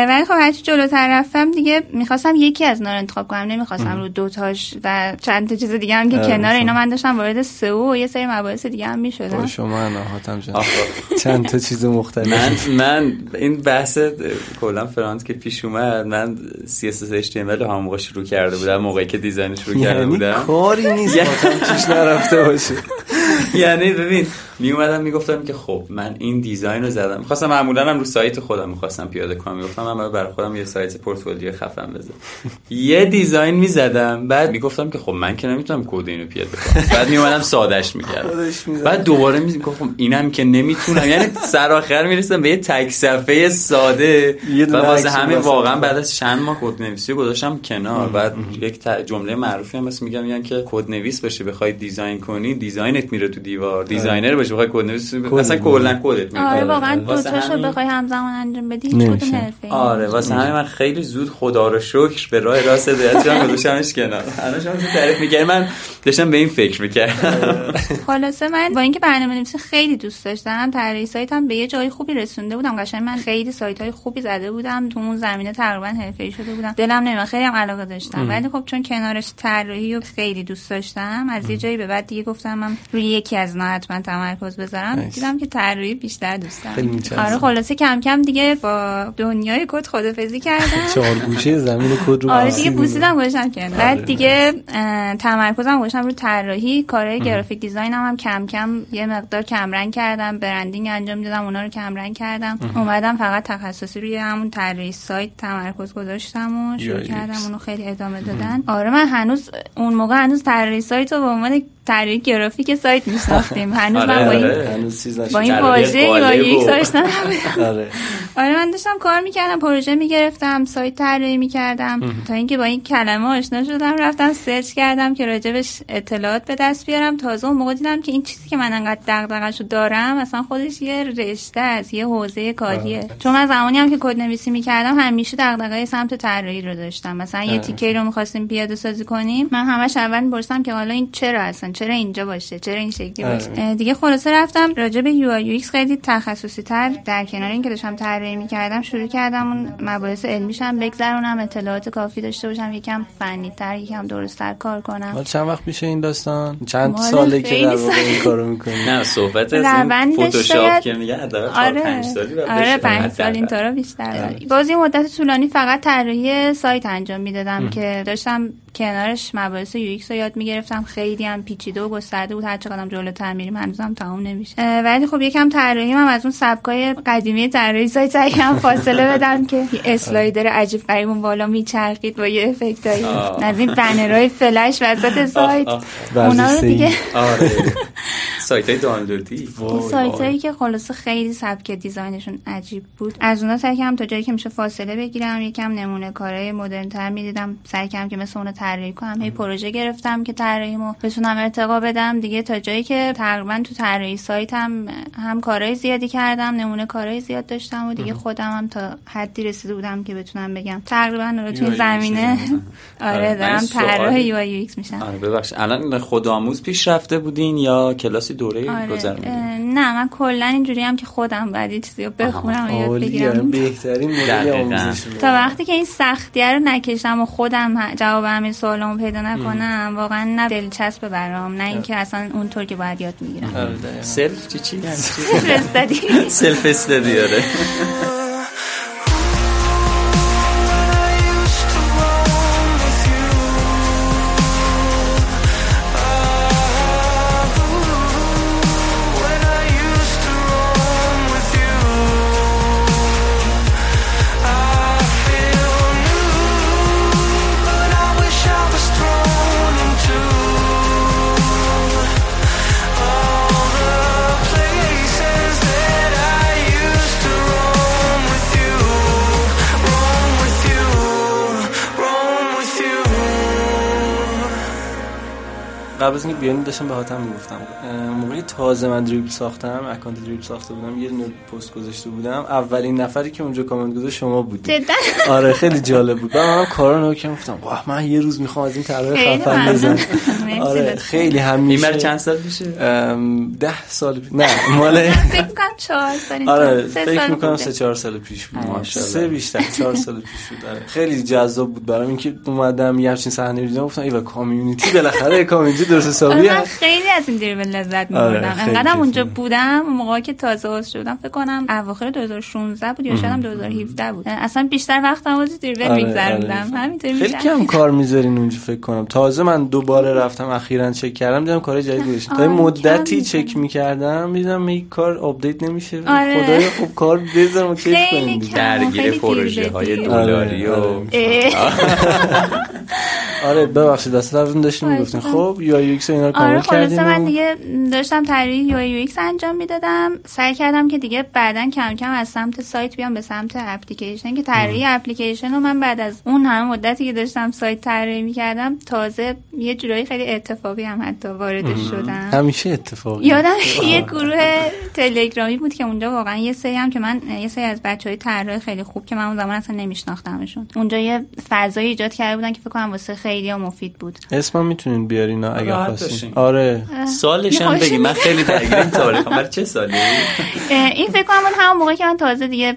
ولی خب هرچی جلوتر رفتم دیگه می‌خواستم یکی از اینا رو انتخاب کنم. نمی‌خواستم رو دوتاش و چند تا چیز دیگه هم که آره، کنار. اینا من داشتم وارد SEO و یه سری مباحث دیگه هم می‌شدم با شما نهاتم جان. چند تا چیز مختلف. من من این بحث کلا front که پیش اومد من CSS HTML همون موقع شروع کرده بودم موقعی که design شروع کرده یعنی بودم. کاری نیست باتم چیش نرفته باشه. یعنی ببین می اومدم می‌گفتم که خب من این design رو زدم. می‌خواستم معمولا هم رو سایت خودم می‌خواستم پیاده کنم. می‌گفتم من برای خودم یه سایت پورتفولیو خفن بزنم. یه design می‌زدم بعد می‌گفتم که خب من که نمی‌تونم کد اینو پیاده کنم. بعد میومدم سادهش می‌کردم. بعد دوباره می‌گفتم اینم که نمی‌تونم. یعنی سر آخر می‌رسم به یه تک صفحه ساده و واسه واسه واقعا. بعد از چند ماه کد نویسی گذاشتم کنار. بعد یک جمله معروفی هم مثل میگم میگن که کد نویس باشی بخوای design کنی design ت میره تو دیوار. designer باشی بخوای کد نویس اصلا کلا کدت میره آره واقعا واسه دوتاشو همین- بخوای همزمان انجام بدی هیچ آره واسه همین من خیلی زود خدا رو شکر به راه راست هدایت شدم گذاشتمش کنار. الان شما تعریف می‌کردی من داشتم به این فکر می‌کردم. خلاصه من با اینکه برنامه نویسی خیلی دوست داشتم. طراحی سایتم به یه جای خوبی رسونده بودم. قشنگ من خیلی سایت های خوبی زده بودم. تو اون زمینه تقریبا حرفه‌ای شده بودم. دلم نمیاد خیلی هم علاقه داشتم. ولی خب چون کنارش طراحی رو خیلی دوست داشتم از یه جایی به بعد دیگه گفتم من روی یکی از اینا حتما تمرکز بذارم. دیدم که طراحی بیشتر دوست دارم. آره خلاصه کم کم دیگه با دنیای کد خدافظی کردم. چهار گوشه زمین کد رو آره دیگه. بوسیدم گذاشتم کنار. آره. بعد دیگه اه، تمرکزم گذاشتم رو طراحی. کارهای گرافیک دیزاین هم, هم کم کم یه مقدار کمرنگ کردم برندینگ انجام دادم اونا رو کمرنگ کردم. اومدم فقط تخصصی روی همون طراحی سایت تمرکز گذاشتم و شروع کردم. اونو خیلی ادامه دادن. آره من هنوز اون موقع هنوز طراحی سایت رو به عنوان طراحی گرافیک سایت میشناختیم هنوز آره، من با این آره. هنوز چیز نشد. با این واژه و- یک نبودم آره. آره من داشتم کار می‌کردم پروژه می‌گرفتم سایت طراحی می‌کردم. تا اینکه با این کلمه آشنا شدم رفتم سرچ کردم که راجبش اطلاعات به دست بیارم. تازه اون موقع دیدم که این چیزی که من انقدر دغدغه‌شو دارم اصلا خودش یه رشته است یه حوزه کاریه. چون من زمانی هم که کد نویسی می‌کردم همیشه دغدغه سمت طراحی رو داشتم. مثلا یه آره. تیکه رو می‌خواستیم پیاده سازی کنیم. من همش اول می‌پرسم که حالا این چرا اصلا چرا اینجا باشه؟ چرا این شکلی آره. باشه؟ دیگه خلاصه رفتم راجع به UI خیلی تخصصی تر در کنار اینکه داشتم طراحی می‌کردم شروع کردم اون مباحث علمیشم بگذرونم اطلاعات کافی داشته باشم یکم فنی تر یکم درستتر کار کنم. مال چند وقت میشه این داستان؟ چند ساله که در واقع این. کارو می‌کنی. نه صحبت از این روندش فتوشاپ شاید- که میگن آره. پنج سالی باید آره بشه. پنج سال حداقل. اینطورا بیشتر. باز یه مدت طولانی فقط طراحی سایت انجام می‌دادم که داشتم کنارش مباحث UX رو یاد می‌گرفتم. خیلی هم پیچیده و گسترده بود. هر چقدرم جلوتر میریم هنوزم تمام نمیشه. ولی خب یکم طراحی هم از اون سبکای قدیمی طراحی سایت کردم فاصله بدم که slider عجیب غریب اون بالا میچرخید با یه effect ایی. از این بنرهای فلش وسط سایت. اونا رو. دیگه آره. سایت های دانلودی سایت هایی که خلاصه خیلی سبک design شون عجیب بود. از اونا سعی کردم تا جایی که میشه فاصله بگیرم. یکم نمونه کارهای مدرن تر می‌دیدم. سعی کردم که مثل اونو طراحی کنم. هی پروژه گرفتم که طراحیمو بتونم ارتقا بدم. دیگه تا جایی که تقریبا تو طراحی سایتم هم کارهای زیادی کردم نمونه کارهای زیاد داشتم و دیگه خودم هم تا حدی رسیده بودم که بتونم بگم. تقریبا رو تو UI این زمینه. آره، آره. دارم طراح UI UX میشم. آره ببخش الان خودآموز پیش رفته بودین یا کلاسی دوره آره گذروندین نه من کلا اینجوری هم که خودم بعد یه چیزی رو بخونم و یاد بگیرم. بهترین مدل. آموزش تا وقتی که این سختیه رو نکشم و خودم ه- همین سوالامو پیدا نکنم. واقعا نه دلچسب برام نه اینکه اصلا اونطور که باید یاد می‌گیرم. آره. self چی چی؟ فرستادی self study آره. قبل از اینکه بیاین داشتم به هاتم می‌گفتم موقعی تازه من Dribbble ساختم account Dribbble ساخته بودم یه دونه پست گذاشته بودم اولین نفری که اونجا کامنت گذاشت شما بودید جدا آره خیلی جالب بود من کارو نکردم گفتم واه من یه روز می‌خوام از این طرح خفن. بزنم آره. خیلی همیشه چند سال پیشه ام، ده سال پی- نه مال فکر می‌کنم چهار سال آره فکر سال می‌کنم بوده. سه چهار سال پیش بود. ماشاءالله. سه بیشتر چهار سال پیش بود آره. خیلی جذاب بود برام اینکه اومدم یه همچین صحنه رو دیدم گفتم ایوا community بالاخره community درست حسابی آره من خیلی از این Dribbble لذت آره، میبردم کیفی. اونجا بودم اون موقعی که تازه عضو شدم فکر کنم اواخر 2016 بود یا شاید هم 2017 بود اصلا بیشتر وقتم واسه Dribbble آره، میگذروندم آره. همینطوری خیلی. کم کار می‌ذارین اونجا فکر کنم تازه من دوباره رفتم اخیرا چک کردم دیدم کار جدید گذاشتین تا مدتی چک می‌کردم دیدم این کار update نمیشه آره. خدایا خب کار بذارم کیف خیلی کنیم. درگیر پروژه های. دلاری و آره. آره ببخشید دست اولتون داشتین خواهش می‌گفتین. خب UX اینا رو کامل آره خلاصه کردین من و- دیگه داشتم طراحی UI UX انجام می‌دادم. سعی کردم که دیگه بعدا کم کم از سمت سایت بیام به سمت اپلیکیشن که طراحی اپلیکیشن رو من بعد از اون همه مدتی که داشتم سایت طراحی می‌کردم تازه یه جورایی خیلی اتفاقی هم حتی واردش شدم. همیشه اتفاقی. یادم یه گروه تلگرامی بود که اونجا واقعا یه سری هم که من یه سری از بچه های طراح خیلی خوب که من اون زمان اصلا نمیشناختمشون. اونجا یه فضایی ایجاد کرده بودن که فکر کنم واسه خیلی مفید بود. اسمم می‌تونین بیارین اگه خواستین. آره. سالش هم بگی. من خیلی درگیر این تاریخم برای چه سالی؟ این فکر کنم همون موقع که من تازه دیگه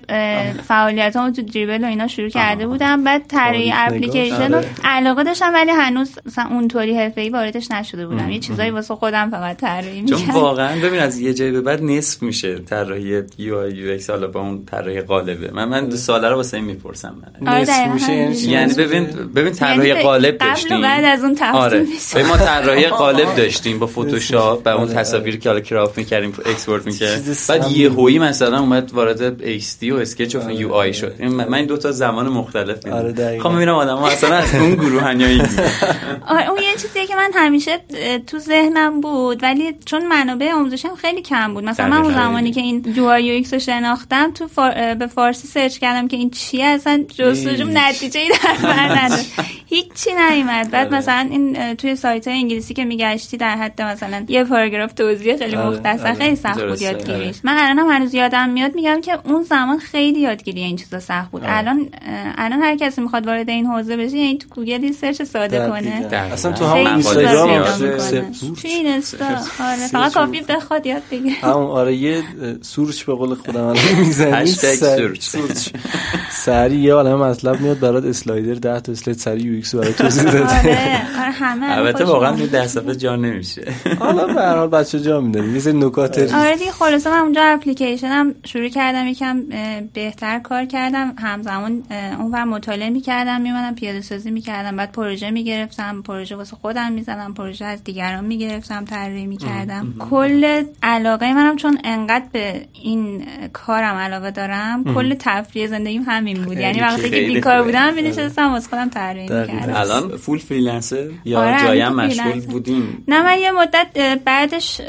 فعالیتامو تو Dribbble و اینا شروع کرده بودم. بعد طراحی. اپلیکیشن رو. علاقه داشتم ولی هنوز مثلا اونطوری حرفه‌ای واردش نشده بودم. یه چیزایی واسه خودم فقط طراحی چون می‌کردم. واقعا ببین از یه جایی به بعد نصف میشه طراحی UI UX حالا با اون طراحی قالبه من من دو ساله رو واسه این می‌پرسم. من آره، نصف میشه یعنی؟ یعنی ببین ببین طراحی یعنی قبل و بعد از اون آره. میشه. ببین ما طراحی قالب داشتیم با فتوشاپ و اون آره، تصاویری که حالا craft می‌کردیم export می‌کردیم بعد سمی. یه هویی مثلا اومد وارد XD و Sketch و UI شد. من این دو تا زمان مختلف دیدم آره،. خب می‌بینم آدم اصلا از اون گروهن یا این آره اون یه چیزیه که من همیشه تو ذهنم بود ولی چون منابع آموزشم خیلی کم بود. مثلا من اون. زمانی که این UI UX رو شناختم تو فار... به فارسی search کردم که این چیه اصلا جستجوم. نتیجه ای در بر نداشت. هیچی نیومد. بعد آره. مثلا این توی سایت های انگلیسی که میگشتی در حد مثلا یه پاراگراف توضیح خیلی آره، مختصر آره. خیلی سخت بود یادگیریش. من الانم هنوز یادم میاد میگم که اون زمان خیلی یادگیری این چیزا سخت بود. الان الان هر کسی می‌خواد وارد این حوزه بشه یعنی تو گوگل search ساده. کنه. اصلا تو همون اینستاگرام اینستا آره فقط کافی بخواد یاد بگیره. همون آره یه search به قول خودم الان می‌زنی. search. سریع یه عالمه مطلب میاد برات slider 10 تا slide سریع UX برات توضیح داده. آره آره همه البته واقعا. تو ده صفحه جا نمیشه. حالا به هر حال بچه جا می‌دادی یه سری نکات ریز. آره دیگه خلاصه من اونجا اپلیکیشنم شروع کردم. یکم بهتر کار کردم. همزمان اه، اونور مطالعه می‌کردم میمدم پیاده سازی می‌کردم. بعد پروژه می‌گرفتم. پروژه واسه خودم می‌زدم. پروژه از دیگران می‌گرفتم. طراحی می‌کردم. کل علاقه منم چون انقدر به این کارم علاقه دارم کل تفریح زندگیم همین بود. یعنی وقتی که بیکار. بودم مینشستم واسه خودم طراحی. می‌کردم. الان full freelancer یا آره، جایی الان هم تو مشغول freelancer. بودیم. نه من یه مدت بعدش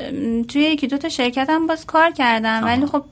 توی یکی دو تا شرکت هم باز کار کردم. ولی خب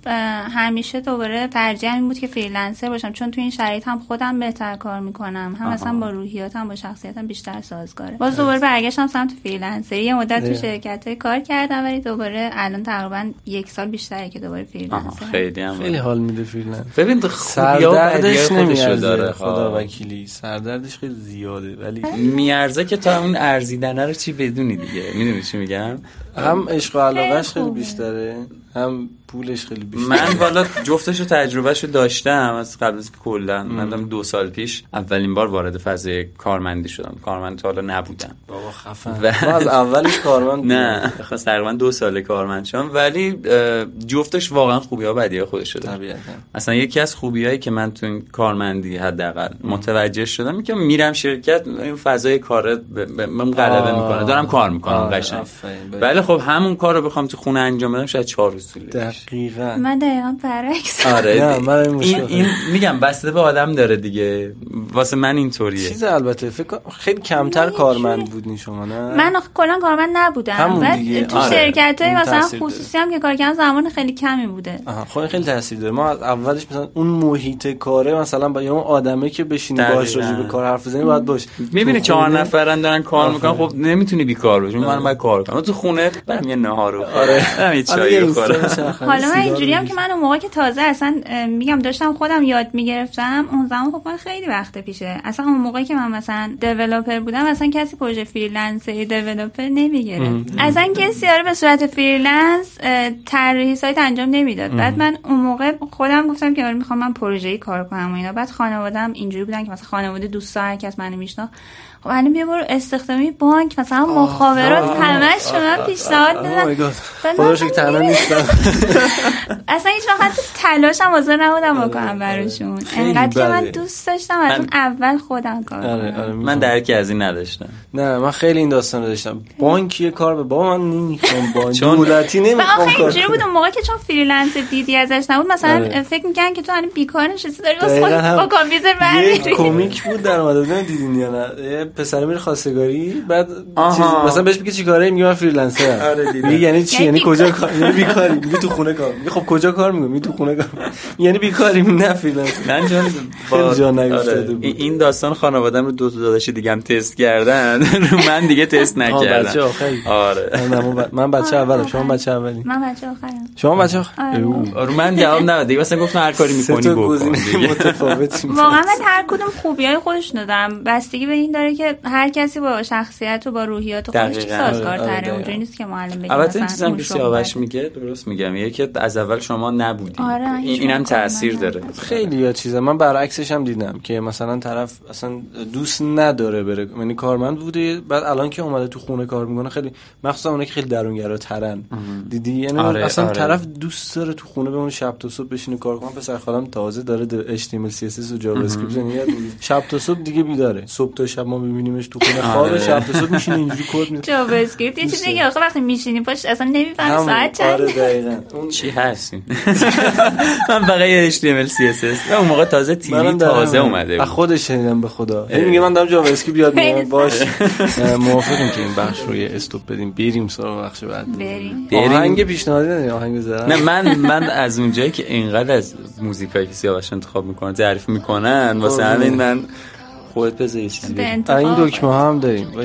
همیشه دوباره ترجیح این بود که freelancer باشم. چون توی این شرایط هم خودم بهتر کار می‌کنم. هم اصلا با روحیاتم با شخصیتم بیشتر سازگاره. باز دوباره برگشتم سمت freelancer ی. یه مدت تو. شرکت های کار کردم ولی دوباره الان تقریبا یک سال بیشتره که دوباره freelancer. خیلی هم خیلی حال میده freelance ببین ها سردردش نمیارزه داره. خدا. وکیلی. سردردش خیلی زیاده. ولی میارزه که تا اون ارزیدنه رو چی بدونی دیگه می‌دونی چی میگم هم عشق و علاقهش خیلی. بیشتره هم پولش خیلی بیشتره من والا جفتش رو تجربهش رو داشتم از قبل از کلا. من دو سال پیش اولین بار وارد فضای کارمندی شدم. کارمند تا حالا نبودم. بابا خفن. و- من از اولش کارمند. نه خواست تقریبا دو سال کارمند شدم. ولی جفتش واقعا خوبی ها بدی ها خودش شده طبیعتا. مثلا یکی از خوبیایی که من تو این کارمندی حداقل متوجه شدم این که میرم شرکت این فضای کار بهم غلبه. می‌کنه. دارم کار می‌کنم آره، قشنگ. آفرین. ولی خب همون کار رو بخوام تو خونه انجام بدم شاید چهار روز طول. دقیقاً من دقیقا برعکس. آره نه، من این مشکل این, میگم بسته به آدم داره دیگه. واسه من اینطوریه. چیز البته فکر خیلی کمتر کارمند بودین شما نه؟ من آخه کلا کارمند نبودم. همون بعد دیگه. تو آره. شرکت های مثلا. خصوصی هم که کار کردم زمان خیلی کمی بوده. آها خب خیلی تاثیر داره. ما از اولش مثلا اون محیط کاره مثلا با اون آدمه که بشینی. باهاش راجع به کار حرف بزنی باید باش. می‌بینی چهار نفرن دارن کار می‌کنن خب نمی‌تونی بیکار باشی من باید کار کنم. تو خونه برم یه نهار رو آره. برم یه چایی یه حالا من اینجوری هم. که من اون موقع که تازه اصلا میگم داشتم خودم یاد می‌گرفتم اون زمان خب من خیلی وقت پیشه. اصلا اون موقعی که من مثلا developer بودم اصلا کسی پروژه freelancer ی developer نمی‌گرفت. اصلا کسی آره به صورت freelance طراحی سایت انجام نمی‌داد. بعد من اون موقع خودم گفتم که آره می‌خوام من پروژه‌ای کار کنم و اینا. بعد خانواده‌ام اینجوری بودن که مثلا خانواده دوستا هر کس منو میشناخت خب الان بیا برو استخدامی بانک مثلا مخابرات همش شما پیشنهاد Oh. بعد خدا شکر تنها نیستم. اصلا هیچ وقت تلاشم واسه نبودم بکنم براشون. خیلی انقدر که من. دوست داشتم از اون اول خودم کار آره کنم. آره من. درکی از این نداشتم. نه من خیلی این داستان رو داشتم. بانک یه کار به بابا من نمی‌خوام بانک. دولتی نمی‌خوام کار اینجوری بود اون موقع که چون فریلنس دیدی ازش نبود مثلا آره. فکر می‌کنن که تو الان بیکار نشستی داری واسه دقیقاً خودت هم. با کامپیوتر یه برمی‌داری comic بود در اومده. بودن دیدین یا نه. پسر میره خواستگاری بعد. چیز مثلا بهش میگه چیکاره میگه من freelancer م آره، دیدم. یعنی چی؟ یعنی یعنی کجا. کار؟ یعنی بیکاری. میگه تو خونه کار میگه خب کجا کار میگه میگه تو خونه کار یعنی بیکاری نه freelancer. من چون خیلی جا نیفتاده آره. بود. این- داستان خانوادم رو دو تا داداش دیگه هم تست کردن. رو من دیگه تست نکردم. بچه آخری. آره. من بچه اولم. شما بچه اولی. من بچه آخرم. شما بچه آره. آخر آره من جواب نداد دیگه مثلا گفتم هر کاری می‌کنی بکن واقعا من هر کدوم خوبی های خودش دارم. بستگی به این داره که هر کسی با شخصیت و با روحیات خودش چی دقیقاً. آره، سازگارتره دقیقاً. اونجوری نیست که معلم بگه البته این چیزم که سیاوش. میگه درست میگم یه که از اول شما نبودی. آره، اینم تاثیر داره. خیلی یا چیزا من برعکسش هم دیدم که مثلا طرف اصلا دوست نداره بره. یعنی کارمند بوده بعد الان که اومده تو خونه کار می‌کنه خیلی مخصوصا اونایی که خیلی درونگرا ترن. دیدی؟ یعنی آره، اصلا آره. طرف دوست داره تو خونه بمونه شب تا صبح بشینه کار کنه. پسر خالم تازه داره HTML CSS و جاوا اسکریپت. شب تا صبح دیگه بیداره. صبح تا شب ما میبینیمش تو خونه. خوابه آره. شب تا صبح میشینه اینجوری کد میده جاوا اسکریپت یه چیزی که آخه وقتی میشینی پاش اصلا نمی‌فهمی ساعت چند. آره دقیقاً. اون چی هستین من فقط یه HTML CSS اون موقع تازه تیوی تازه. اومده از بود خودش شنیدم به خدا. میگه من دارم جاوا اسکریپت یاد می‌گیرم باش. اه، موافقیم که این بخش رو یه استوب بدیم. بریم سراغ بخش بعد. بریم. آهنگ پیشنهادی نداری آهنگ بذارم نه من من از اونجایی که اینقدر از موزیکایی که سیاوش انتخاب می‌کنه تعریف می‌کنن واسه قربونه. همین من خودت بذار یه چیزی به بگو. انتخاب. این دکمه هم داریم.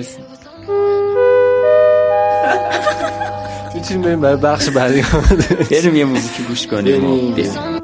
می‌تونیم بریم برای بخش بعدی بریم یه موزیکی گوش کنیم بریم.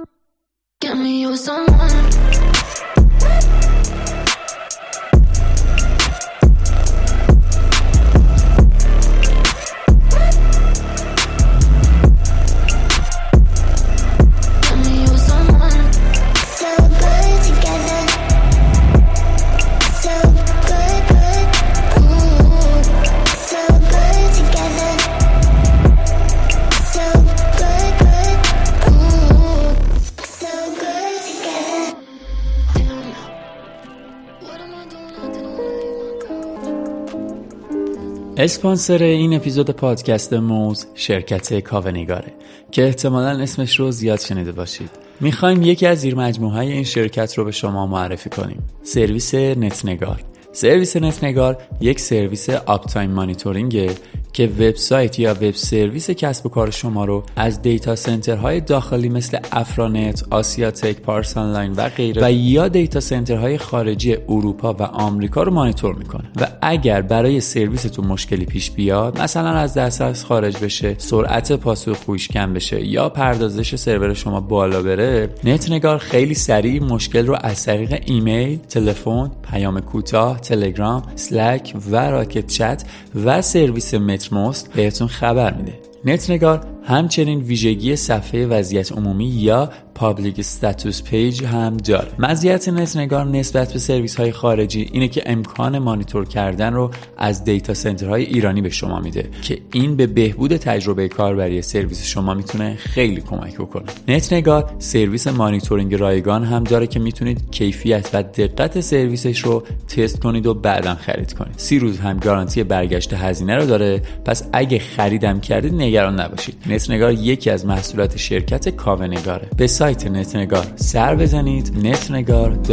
اسپانسر این اپیزود پادکست موز شرکت کاوه‌نگاره که احتمالا اسمش رو زیاد شنیده باشید. می‌خوایم یکی از زیر های این شرکت رو به شما معرفی کنیم. سرویس نتنگار. سرویس نتنگار یک سرویس uptime monitoring ه که وبسایت یا وب سرویس کسب و کار شما رو از data center های داخلی مثل افرانت، آسیاتک، پارس آنلاین و غیره و یا data center های خارجی اروپا و آمریکا رو مانیتور می‌کنه. و اگر برای سرویستون مشکلی پیش بیاد مثلا از دسترس خارج بشه سرعت پاسخگوییش کم بشه یا پردازش سرور شما بالا بره نتنگار خیلی سریع مشکل رو از طریق ایمیل تلفن پیام کوتاه تلگرام Slack و Rocket.Chat و سرویس Mattermost بهتون خبر میده. نتنگار همچنین ویژگی صفحه وضعیت عمومی یا public status page هم داره. مزیت نتنگار نسبت به سرویس های خارجی اینه که امکان مانیتور کردن رو از data center های ایرانی به شما میده که این به بهبود تجربه کاربری سرویس شما می‌تونه خیلی کمک بکنه. نتنگار سرویس مانیتورینگ رایگان هم داره که می‌تونید کیفیت و دقت سرویسش رو تست کنید و بعدا خرید کنید. سی روز هم گارانتی برگشت هزینه رو داره. پس اگه خریدم کردید نگران نباشید. نتنگار یکی از محصولات شرکت کاوه‌نگاره. به سایت نتنگار. سر بزنید netnegar.io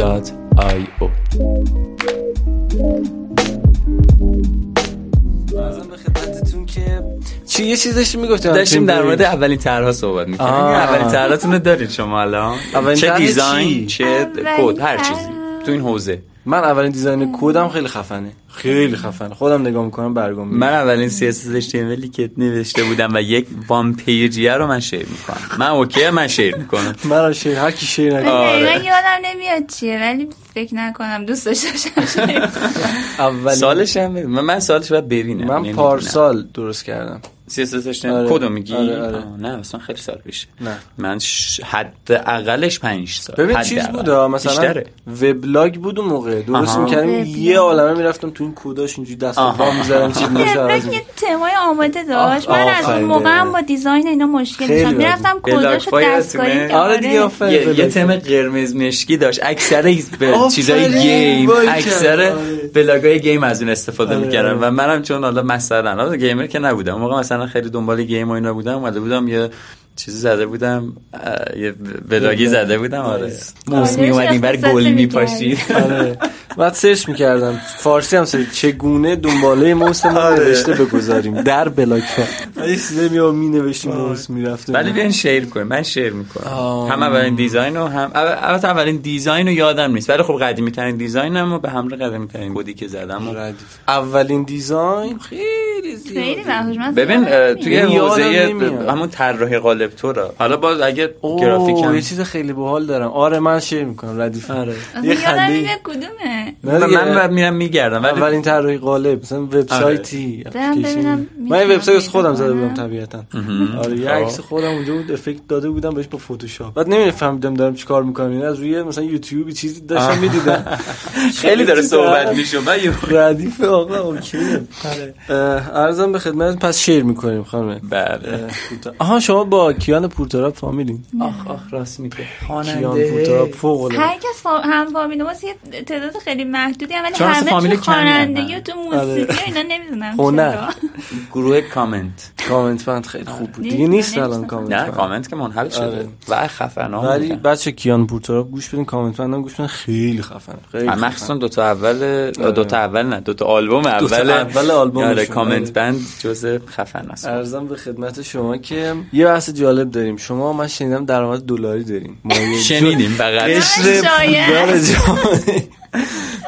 ازم به خدمتتون که چی یه چیز داشتیم می‌گفتیم. داشتیم در مورد اولین طرحها صحبت می‌کردیم. آه. اولین طرحتون رو دارید شما الان. چه design؟ چه کد هر. چیزی. تو این حوزه. من اولین design کدم خیلی خفنه خیلی خفنه خودم نگاه می‌کنم برگام. من اولین CSS HTML که نوشته بودم و یک one page یه رو من share می‌کنم من okay من share می‌کنم مرا شیر هر کی شیر من نکنه آره. دقیقا یادم نمیاد چیه ولی فکر نکنم دوست داشته باشم اولین سالش هم. من, من سالش باید ببینم من نمی‌دونم. پارسال درست کردم CSS آره. کدو میگی آره، آره. نه اصلا خیلی سال پیشه نه. من ش... حد اقلش 5 سال ببین حد چیز. بود مثلا. وبلاگ بود اون موقع درست. می‌کردیم وبلاگ. یه عالمه می‌رفتم تو این کداش اینجوری دست و پا. می‌زدم چیز وبلاگ یه تمای آماده داشت آه، من از اون موقع هم. با دیزاین اینا مشکل داشتم. می‌رفتم کداشو فایل دستکاری؟ آره دیگه یه. تم قرمز مشکی داشت اکثر چیزای game. اکثر آره. blog ای game از اون استفاده آره، می‌کردم. و منم چون حالا مثلا gamer که نبودم اون موقع مثلا خیلی دنبال game و اینا بودم. اومده بودم یه چیزی زده بودم یه بلاگی وبلاگ. زده بودم آره. موس آره، میومدیم برگ گل می‌کردی. میپاشید آره بعد search می‌کردم فارسی هم search چگونه دنباله موس ما آره. نوشته بگذاریم در بلاک یه چیزی می می نوشتیم موس می‌رفته ولی بیاین share کنیم من share می‌کنم. هم اولین design رو هم البته اولین design رو یادم نیست ولی خب قدیمی ترین design م رو به همراه قدیمی ترین کدی که زدم و ردیف. اولین design خیلی زیاد خیلی ببین. توی حوزه. همون طراحی قالب تو را حالا باز اگه گرافیک یه چیز خیلی باحال دارم. آره من share می‌کنم ردیف. آره. یه خنده کدومه؟ نه من. من میرم میگردم ولی اولین طراحی قالب مثلا وبسایتی. اپلیکیشن. ببینم من وبسایت خودم زده بودم. طبیعتا. آره یه خب. عکس خودم اونجا بود افکت داده بودم بهش با فتوشاپ بعد نمیفهمیدم دارم چیکار می‌کنم. این از روی مثلا یوتیوب چیزی داشتم می‌دیدم. خیلی داره صحبت میشه یه- ردیف آقا اوکیه ارزم به خدمت پس شیر می‌کنیم خانم. بله. آها شما با کیان پورتراب فامیلین آخ آخ راست میگه کیان پورتراب فوق العاده هر کس فا... هم فامیل ماست یه تعداد خیلی محدودی ولی همه تو. خوانندگی و تو آره. موسیقی اینا نمی‌دونم هنر. چرا. گروه Comment Comment Band خیلی خوب بود دیگه نیست الان. کامنت نه. کامنت که منحل شده آره. و خفنا ولی. بچه کیان پورتراب گوش بدین Comment Band م گوش بدین خیلی خفنه خیلی. مخصوصا دوتا اول دوتا اول نه دوتا آلبوم اول اول آلبومشون. آره کامنت آره. Band جز خفن است عرضم به خدمت شما که یه بحث جالب داریم. شما من شنیدم درآمد دلاری داریم. شنیدیم فقط. قشر. پولدار جامعه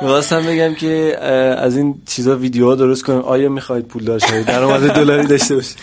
می‌خواستم بگم که از این چیزا ویدیوها درست کنیم آیا می‌خواید پولدار شوید درآمد دلاری داشته باشید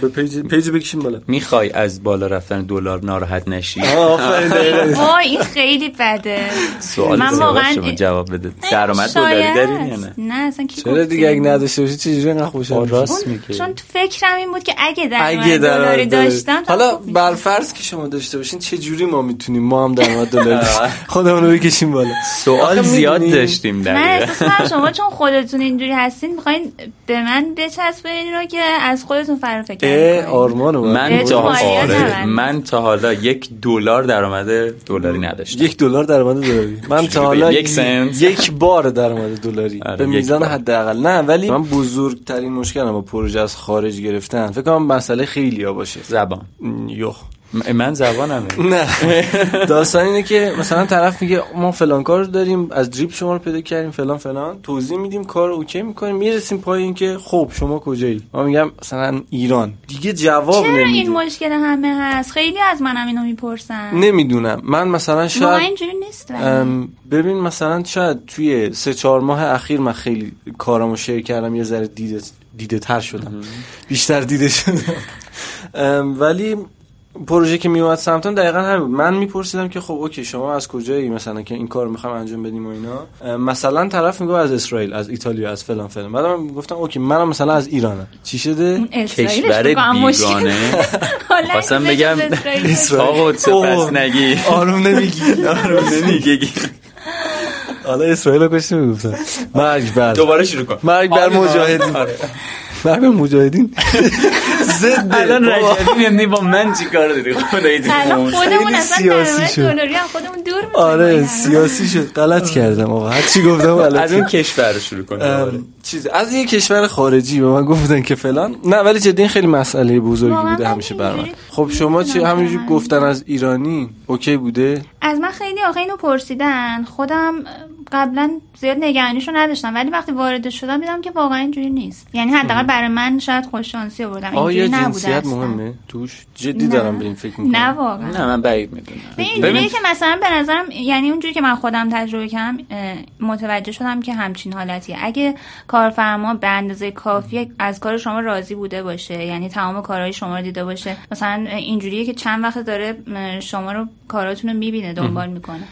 به page page بکشیم بالا. می‌خوای از بالا رفتن دلار ناراحت نشی. وای این خیلی بده. سوال من واقعا شما جواب بده. درآمد. دلاری داری یا نه؟ نه اصلا کی چرا دیگه اگه؟ نداشته باشید چجوری انقدر می‌شید؟ راست میگه چون تو فکرم این بود که اگه درآمد اگه دلاری داشتم حالا می‌شد. بر فرض که شما داشته باشین چه جوری ما می‌تونیم ما هم درآمد دلاری خودمون رو بکشیم بالا. سوال آخه زیاد می‌دونی- داشتیم من در احساس کنم شما چون خودتون اینجوری هستین می‌خواین به من بچسبین رو که از خودتون فرا فکر آرمانو من تا مالیات آره. من تا حالا یک دلار درآمد دلاری نداشتم. یک دلار درآمد دلاری. من تا حالا یک سنت؟ یک بار درآمد دلاری. آره، به میزان. حداقل. نه ولی من بزرگترین مشکلم با پروژه از خارج گرفتن. فکر کنم مسئله خیلی ها باشه. زبان. یخ. من زبانمه. نه. داستان اینه که مثلا طرف میگه ما فلان کار داریم از دریپ شما رو پیدا کردیم فلان فلان. توضیح میدیم کار رو اوکی می‌کنیم. می‌رسیم پای اینکه خب شما کجایی؟ ما میگم مثلا ایران. دیگه جواب چرا این نمیدیم مشکل همه هست؟ خیلی از منم اینو می‌پرسن. نمی‌دونم. من مثلا شاید اینجوری نیست ببین مثلا شاید توی سه چهار ماه اخیر من خیلی کارامو شیر کردم یه ذره دیده دیده تر شدم بیشتر دیده شدم. ولی پروژه که میومد سمتم دقیقا همین بود. من میپرسیدم که خب okay شما از کجایی مثلا که این کار می‌خوام انجام بدیم و اینا؟ مثلا طرف میگه از اسرائیل از ایتالیا از فلان فلان. بعد من گفتم okay منم مثلا از ایرانم. چی شده؟ کشور. بیگانه. حالا خواستم بگم اسرائیل. آقا تو پس نگی. آروم نمیگی آروم نمیگی. حالا اسرائیل رو کشتی می‌گفتم مرگ بر دوباره شروع کن. مرگ بر آره. مجاهدین. آره. بر مجاهدین. ضد. الان. رجبی یعنی با من چی کار داری خدایی الان خودمون اصلا سیاسی خودمون دور. آره سیاسی شد. غلط کردم آقا. هر چی گفتم غلط از اون. کشور رو شروع کن ام، چیز از یه کشور خارجی به من گفتن که فلان. نه ولی جدی این خیلی مسئله بزرگی بوده همیشه بر من. اینجوری خب شما چی نمی‌دونم همینجور چرا. گفتن از ایرانی؟ اوکی بوده؟ از من خیلی آخه اینو پرسیدن. خودم قبلا زیاد نگرانیشو نداشتم ولی وقتی وارد شدم دیدم که واقعا اینجوری نیست. یعنی حداقل برای من شاید خوش شانسی آوردم. اینجوری نبوده جنسیت. مهمه؟ توش؟ جدی نه. دارم به این فکر می‌کنم. نه واقعا. نه من بعید می‌دونم. اینجوریه که مثلا به نظرم یعنی اونجوری که من خودم تجربه کردم متوجه شدم که همچین حالتیه. اگه کارفرما به اندازه کافی از کار شما راضی بوده باشه یعنی تمام کارهای شما رو دیده باشه مثلا اینجوریه که چند وقت داره شما رو کاراتون رو می‌بینه دنبال می‌کنه.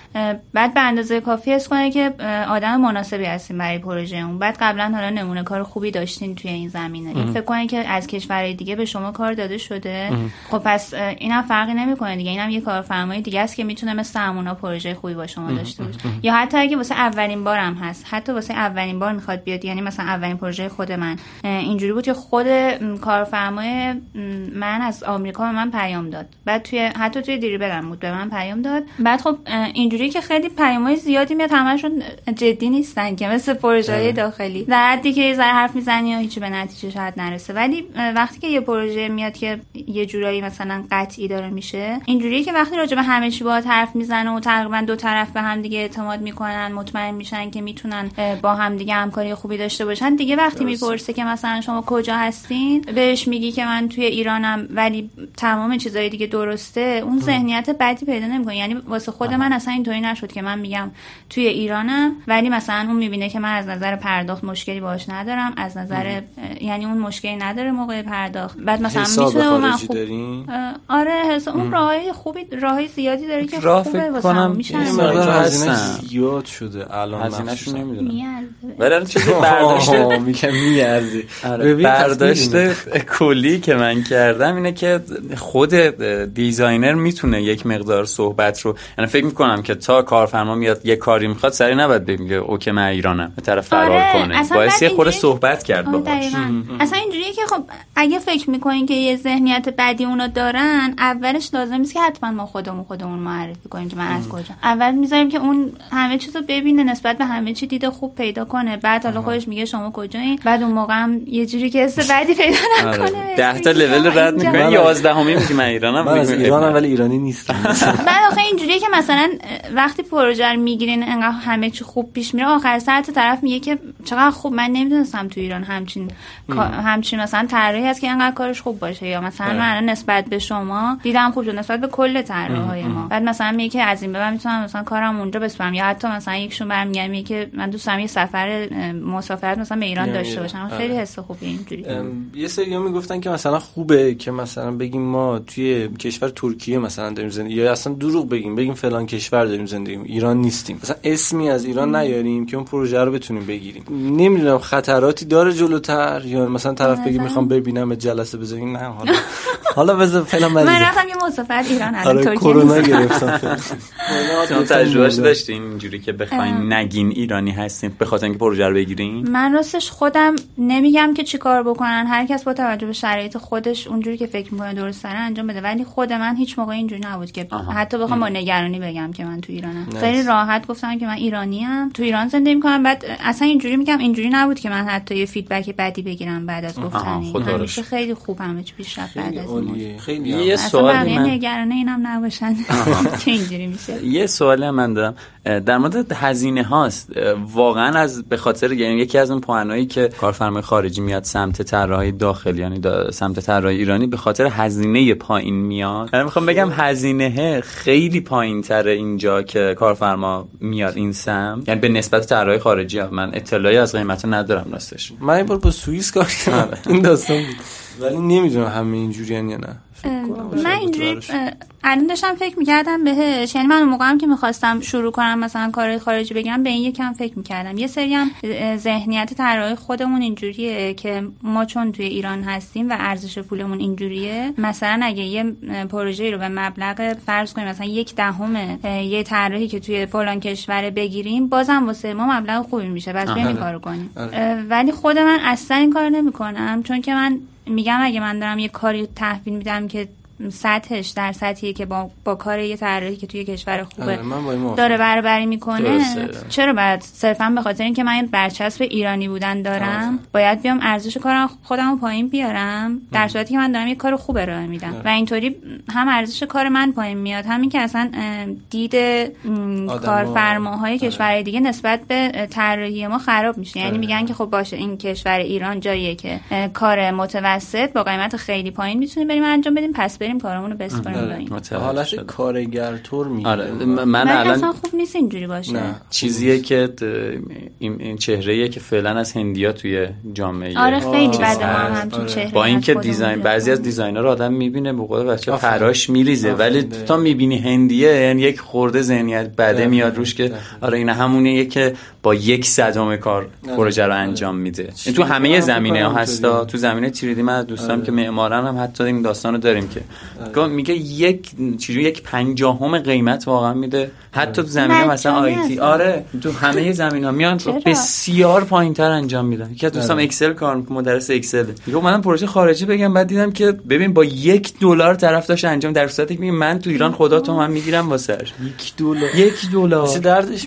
بعد به اندازه کافی حس کنه که اه، آدم مناسبی هستین برای پروژه اون. بعد قبلا حالا نمونه کار خوبی داشتین توی این زمینه. این فکر کنه که از کشورهای دیگه به شما کار داده شده. خب پس اینم فرقی نمی‌کنه دیگه. اینم یه کارفرمای دیگه است که می‌تونه مثل همونا پروژه خوبی با شما داشته باشه. یا حتی اگه واسه اولین بارم هست. حتی واسه اولین بار می‌خواد بیاد. یعنی مثلا اولین پروژه خود من. اینجوری بود که خود کارفرمای من از آمریکا به من پیام داد. بعد توی حتی توی دیریبلم بود به من پیام داد. بعد خب اینجوری که خیلی پیامای زیادی میاد همشون جدی نیستن که مثل پروژه های داخلی. در حدی که یه ذره حرف می‌زنی یا هیچی به نتیجه شاید نرسه. ولی وقتی که یه پروژه میاد که یه جورایی مثلا قطعی داره میشه اینجوریه که وقتی راجع به همه چی باهات حرف می‌زنه و تقریبا دو طرف به هم دیگه اعتماد می‌کنن مطمئن میشن که می‌تونن با هم دیگه همکاری خوبی داشته باشن دیگه وقتی می‌پرسه که مثلا شما کجا هستین بهش میگی که من توی ایرانم ولی تمام چیزای دیگه درسته اون ذهنیت بدی پیدا نمی‌کنه. یعنی واسه خود من اصلا اینطوری نشد که من میگم توی ایرانم ولی مثلا اون می‌بینه که من از نظر پرداخت مشکلی باش ندارم از نظر یعنی اون مشکلی نداره موقع پرداخت. بعد مثلا حساب می‌تونه من خارجی خوب دارین آره حساب اون راههای خوبی راههای زیادی داره که راه خوبه فکر واسه کنم هستن. زیاد شده الان مخصوصا. نمی‌دونم. ولی الان چیزی برداشت آه، میگم میارزه آره، برداشت کلی که من کردم اینه که خود designer می‌تونه یک مقدار صحبت رو یعنی فکر می‌کنم که تا کارفرما میاد یه کاری می‌خواد سریع نباید بگه okay من ایرانم به طرف فرار آره، کنه. باعث یه خورده صحبت کرد آره، باهاش. اصلا اینجوریه که خب اگه فکر می‌کنین که یه ذهنیت بدی اونا دارن اولش لازم نیست که حتما ما خودمون خودمون معرفی کنیم که من از کجا. اول می‌ذاریم که اون همه چیز رو ببینه نسبت به همه چی دیده خوب پیدا کنه. بعد حالا خودش میگه شما کجایین؟ بعد اون موقع هم یه جوری که حس بدی پیدا نکنه. آره. ده تا لول رد. می‌کنه یازدهمی میگه من ایرانم من از ایرانم ولی ایرانی نیستم. بعد آخه اینجوریه که مثلا وقتی پروژه رو می‌گیرین انقدر همه چی خوب پیش میره. آخر سر طرف میگه که چقدر خوب من نمی‌دونستم تو ایران همچین همچین مثلا طراحی هست که انقدر کارش خوب باشه یا مثلا من الان نسبت به شما دیدم خوب شد نسبت به کل طراحهای ما. بعد مثلا میگه که از این به بعد می‌تونم مثلا کارم اونجا بسپرم یا حتی مثلا یکشون برمیگه میگه که من دوست دارم یه سفر مسافرت مثلا به ایران یا داشته. باشم. آره. خیلی حس خوبی اینجوری. یه سری ها می‌گفتن که مثلا خوبه که مثلا بگیم ما توی کشور ترکیه مثلا داریم زندگی یا اصلا دروغ بگیم بگیم فلان کشور داریم زندگی ایران نیستیم. مثلا اسمی از ایران نیاریم که اون پروژه رو بتونیم بگیریم. نمی‌دونم خطراتی داره جلوتر یا مثلا طرف بگی می‌خوام ببینم جلسه بزنیم؟ نه حالا حالا بذار فعلا من رفتم یه مسافرت ایران الان آره ترکیه کرونا. گرفتم شما تجربهش داشتین اینجوری که بخواین نگین ایرانی هستین به خاطر اینکه پروژه رو بگیرین؟ من راستش خودم نمیگم که چی کار بکنن. هر کس با توجه به شرایط خودش اونجوری که فکر می‌کنه درست سره انجام بده. ولی خود من هیچ موقع اینجوری نبود که. حتی بخوام با نگرانی بگم که من تو ایرانم. خیلی راحت گفتم که من ایرانیم. تو ایران زندگی می‌کنم. بعد اصلا اینجوری میگم اینجوری نبود که من حتی یه فیدبک بدی بگیرم بعد از گفتن همیشه خیلی خوب همه چی پیش رفت بعد خیلی از خیلی یه هم. سوال من نگرانه اینم نباشن. که اینجوری میشه؟ یه سوالی هم من دارم. در مورد هزینه هاست واقعا از به خاطر یعنی یکی از اون پوانایی که کارفرمای خارجی میاد سمت طراحی داخلی یعنی دا- سمت طراحی ایرانی به خاطر هزینه پایین میاد. من می‌خوام بگم هزینه خیلی پایین تره اینجا که کارفرما میاد این سم یعنی به نسبت طراحی خارجی ها. من اطلاعی از قیمت ندارم راستش. من این بار با سوئیس کار کردم. این داستان بود. ولی نمی‌دونم همه اینجوریان یا نه. من اینجوری اینجوری الان داشتم فکر می‌کردم بهش یعنی من اون موقع هم که می‌خواستم شروع کنم مثلا کار خارجی بگیرم به این یکم فکر می‌کردم. یه سری هم ذهنیت طراحی خودمون اینجوریه که ما چون توی ایران هستیم و ارزش پولمون اینجوریه مثلا اگه یه پروژه رو به مبلغ فرض کنیم مثلا یک دهم یه طراحی که توی فلان کشور بگیریم بازم واسه ما مبلغ خوبی میشه. بس بریم این کارو کنیم. آره. ولی خود من اصلا این کار نمی‌کنم چون که من میگم اگه من دارم یه کاری تحویل میدم که سطحش در سطحیه که با, با کار یه طراحی که توی کشور خوبه آره،. داره برابری می‌کنه درسته. چرا باید صرفا به خاطر اینکه من برچسب ایرانی بودن دارم باید بیام ارزش کارم خودم رو پایین بیارم در صورتی که من دارم یه کار خوب ارائه میدم و اینطوری هم ارزش کار من پایین میاد همین که اصلا دید. کارفرماهای آره. کشورهای دیگه نسبت به طراحی ما خراب میشه یعنی آره. میگن که خب باشه این کشور ایران جاییه که کار متوسط با قیمت خیلی پایین می‌تونیم بریم انجام بدیم پس بریم کارمون رو بسپاریم آره. حالت. کارگر طور می‌گیره آره من ولی الان اصلا خوب نیست اینجوری باشه نه چیزیه که د- این, این چهره که فعلا از هندیا توی جامعه آره خیلی بده ما هم آره. چهره با اینکه دیزاین. بعضی از دیزاینر آدم می‌بینه به قول بچه. پراش میریزه ولی. تا می‌بینی هندیه یعنی یک خورده ذهنیت بده. میاد روش که. آره این همونیه که با یک صدام کار آره. پروژه رو آره. انجام میده این تو همه هم زمینه ها هستا. تو زمینه تیریدی من از آره. که معمارن هم حتی این داستان رو داریم که میگه یک چیزی یک پنجاهم قیمت واقعا میده. حتی تو زمینه مثلا آیتی هستن. آره تو همه زمین ها میان؟ بسیار پایین تر انجام میدن. یکی از دوستان آره. اکسل کار می‌کنه مدرس اکسل میگه من پروژه خارجی بگم بعد دیدم که ببین با یک دلار طرف داشت انجام در صورتی که میگه من تو ایران خدا تو من می‌گیرم واسش یک دلار. یک دلار. واسه دردش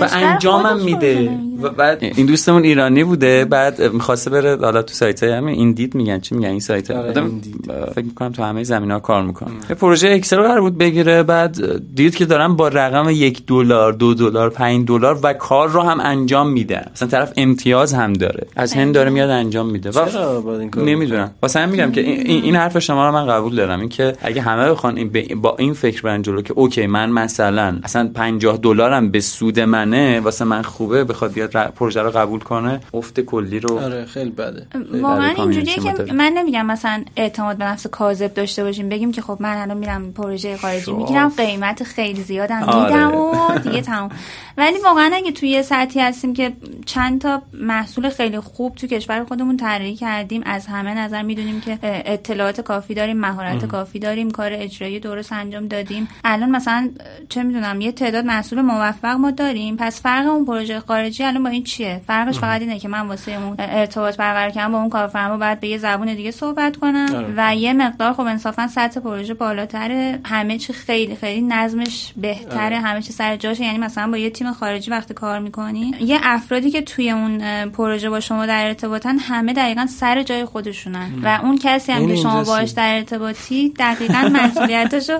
و انجامم میده. بعد این دوستمون ایرانی بوده بعد می‌خواسته بره حالا تو سایت های همین Indeed میگن چی میگن این سایت؟ آره، آدم Indeed. فکر می‌کنم تو همه زمینه ها کار می‌کنه یه پروژه Excel قرار بود بگیره بعد دید که دارن با رقم یک دلار دو دلار پنج دلار و کار رو هم انجام میدن. مثلا طرف امتیاز هم داره. از هند داره میاد انجام میده. و چرا این کار نمی‌دونم. واسه هم میگم که این, این حرف شما رو من قبول دارم. این که اگه همه بخوان این با این فکر برن جلو که okay من مثلا اصلا 50 دلارم به سود منه واسه من خوبه بخواد بیاد پروژه رو قبول کنه افت کلی رو آره خیلی بده. واقعا اینجوریه که. من نمیگم مثلا اعتماد به نفس کاذب داشته باشیم بگیم که خب من الان میرم پروژه خارجی شو. می‌گیرم قیمت خیلی زیادم آره. میدم و دیگه تموم ولی واقعا اگه توی یه سطحی هستیم که چند تا محصول خیلی خوب تو کشور خودمون طراحی کردیم از همه نظر می‌دونیم که اطلاعات کافی داریم مهارت کافی داریم کار اجرایی درست انجام دادیم الان مثلا چه می‌دونم یه تعداد محصول موفق ما داریم پس فرق اون پروژه خارجی الان با این چیه فرقش فقط اینه که من واسه اون ارتباط برقرار کردن با اون کارفرما باید به یه زبون دیگه صحبت کنم آره. و یه مقدار خب انصافا سطح پروژه بالاتره. همه چی خیلی خیلی نظمش بهتره. همه چی سر جاشه. یعنی مثلا با یه تیم خارجی وقتی کار می‌کنی یه افرادی که توی اون پروژه با شما در ارتباطن همه دقیقا سر جای خودشونن. و اون کسی هم که شما. باهاش در ارتباطی دقیقا مسئولیتشو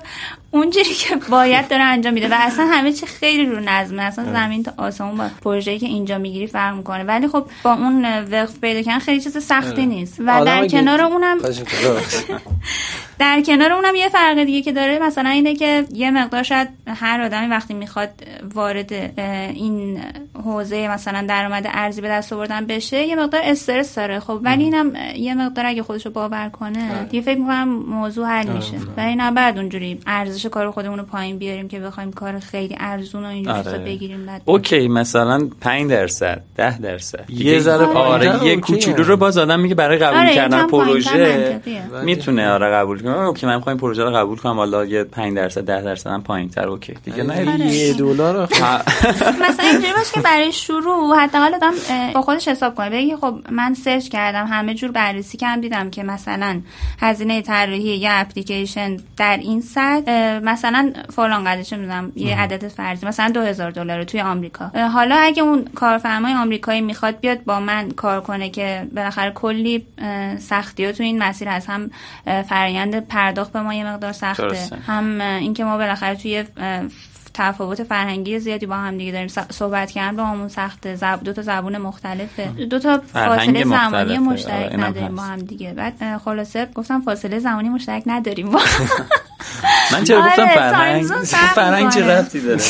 اونجوری که باید داره انجام میده. و اصلا همه چی خیلی رو نظمه. اصلا زمین تا آسمون با پروژه‌ای که اینجا می‌گیری فرق می‌کنه. ولی خب با اون وقف پیدا کردن خیلی چیز سختی نیست. و در کنار اونم. در کنار اونم یه فرق دیگه که داره مثلا اینه که یه مقدار شاید هر آدمی وقتی می‌خواد وارد این حوزه مثلا درآمد ارزی به دست آوردن بشه یه مقدار استرس داره. خب ولی اینم یه مقدار اگه خودشو باور کنه دیگه فکر می‌کنم موضوع حل میشه. ولی نباید اونجوری ارزش کار خودمون رو پایین بیاریم که بخوایم کار خیلی ارزون و اینجوری آره. بگیریم بعد okay مثلا 5 درصد 10 درصد یه ذره آره پایین‌تر یه. کوچولو رو باز آدم میگه برای قبول آره، کردن پروژه. می‌تونه آره قبول کنه okay من می‌خوام پروژه رو قبول کنم حالا یه 5 درصد 10 درصد هم پایین‌تر okay دیگه نه آره. یه دلار مثلا اینجوری باشه که برای شروع حداقل آدم با خودش حساب کنه بگه خب من سرچ کردم همه جور بررسی کردم دیدم که مثلا هزینه طراحی یه اپلیکیشن در این سطح مثلا فلان قدر چه می‌دونم یه عدد فرضی مثلا 2000 دلار توی آمریکا. حالا اگه اون کارفرمای آمریکایی می‌خواد بیاد با من کار کنه که بالاخره کلی سختی ها تو این مسیر هست هم اه، فرآیند پرداخت به ما یه مقدار سخته. درسته. هم اینکه ما بالاخره توی تفاوت فرهنگی زیادی با هم دیگه داریم صحبت کردن با همون سخته زب... دو تا زبون مختلفه دو تا فاصله زمانی. مشترک آره، اینم نداریم هست. با هم دیگه بعد خلاصه گفتم فاصله زمانی مشترک نداریم با من چرا آره، گفتم تایم فرهنگ فرهنگ چه. ربطی داره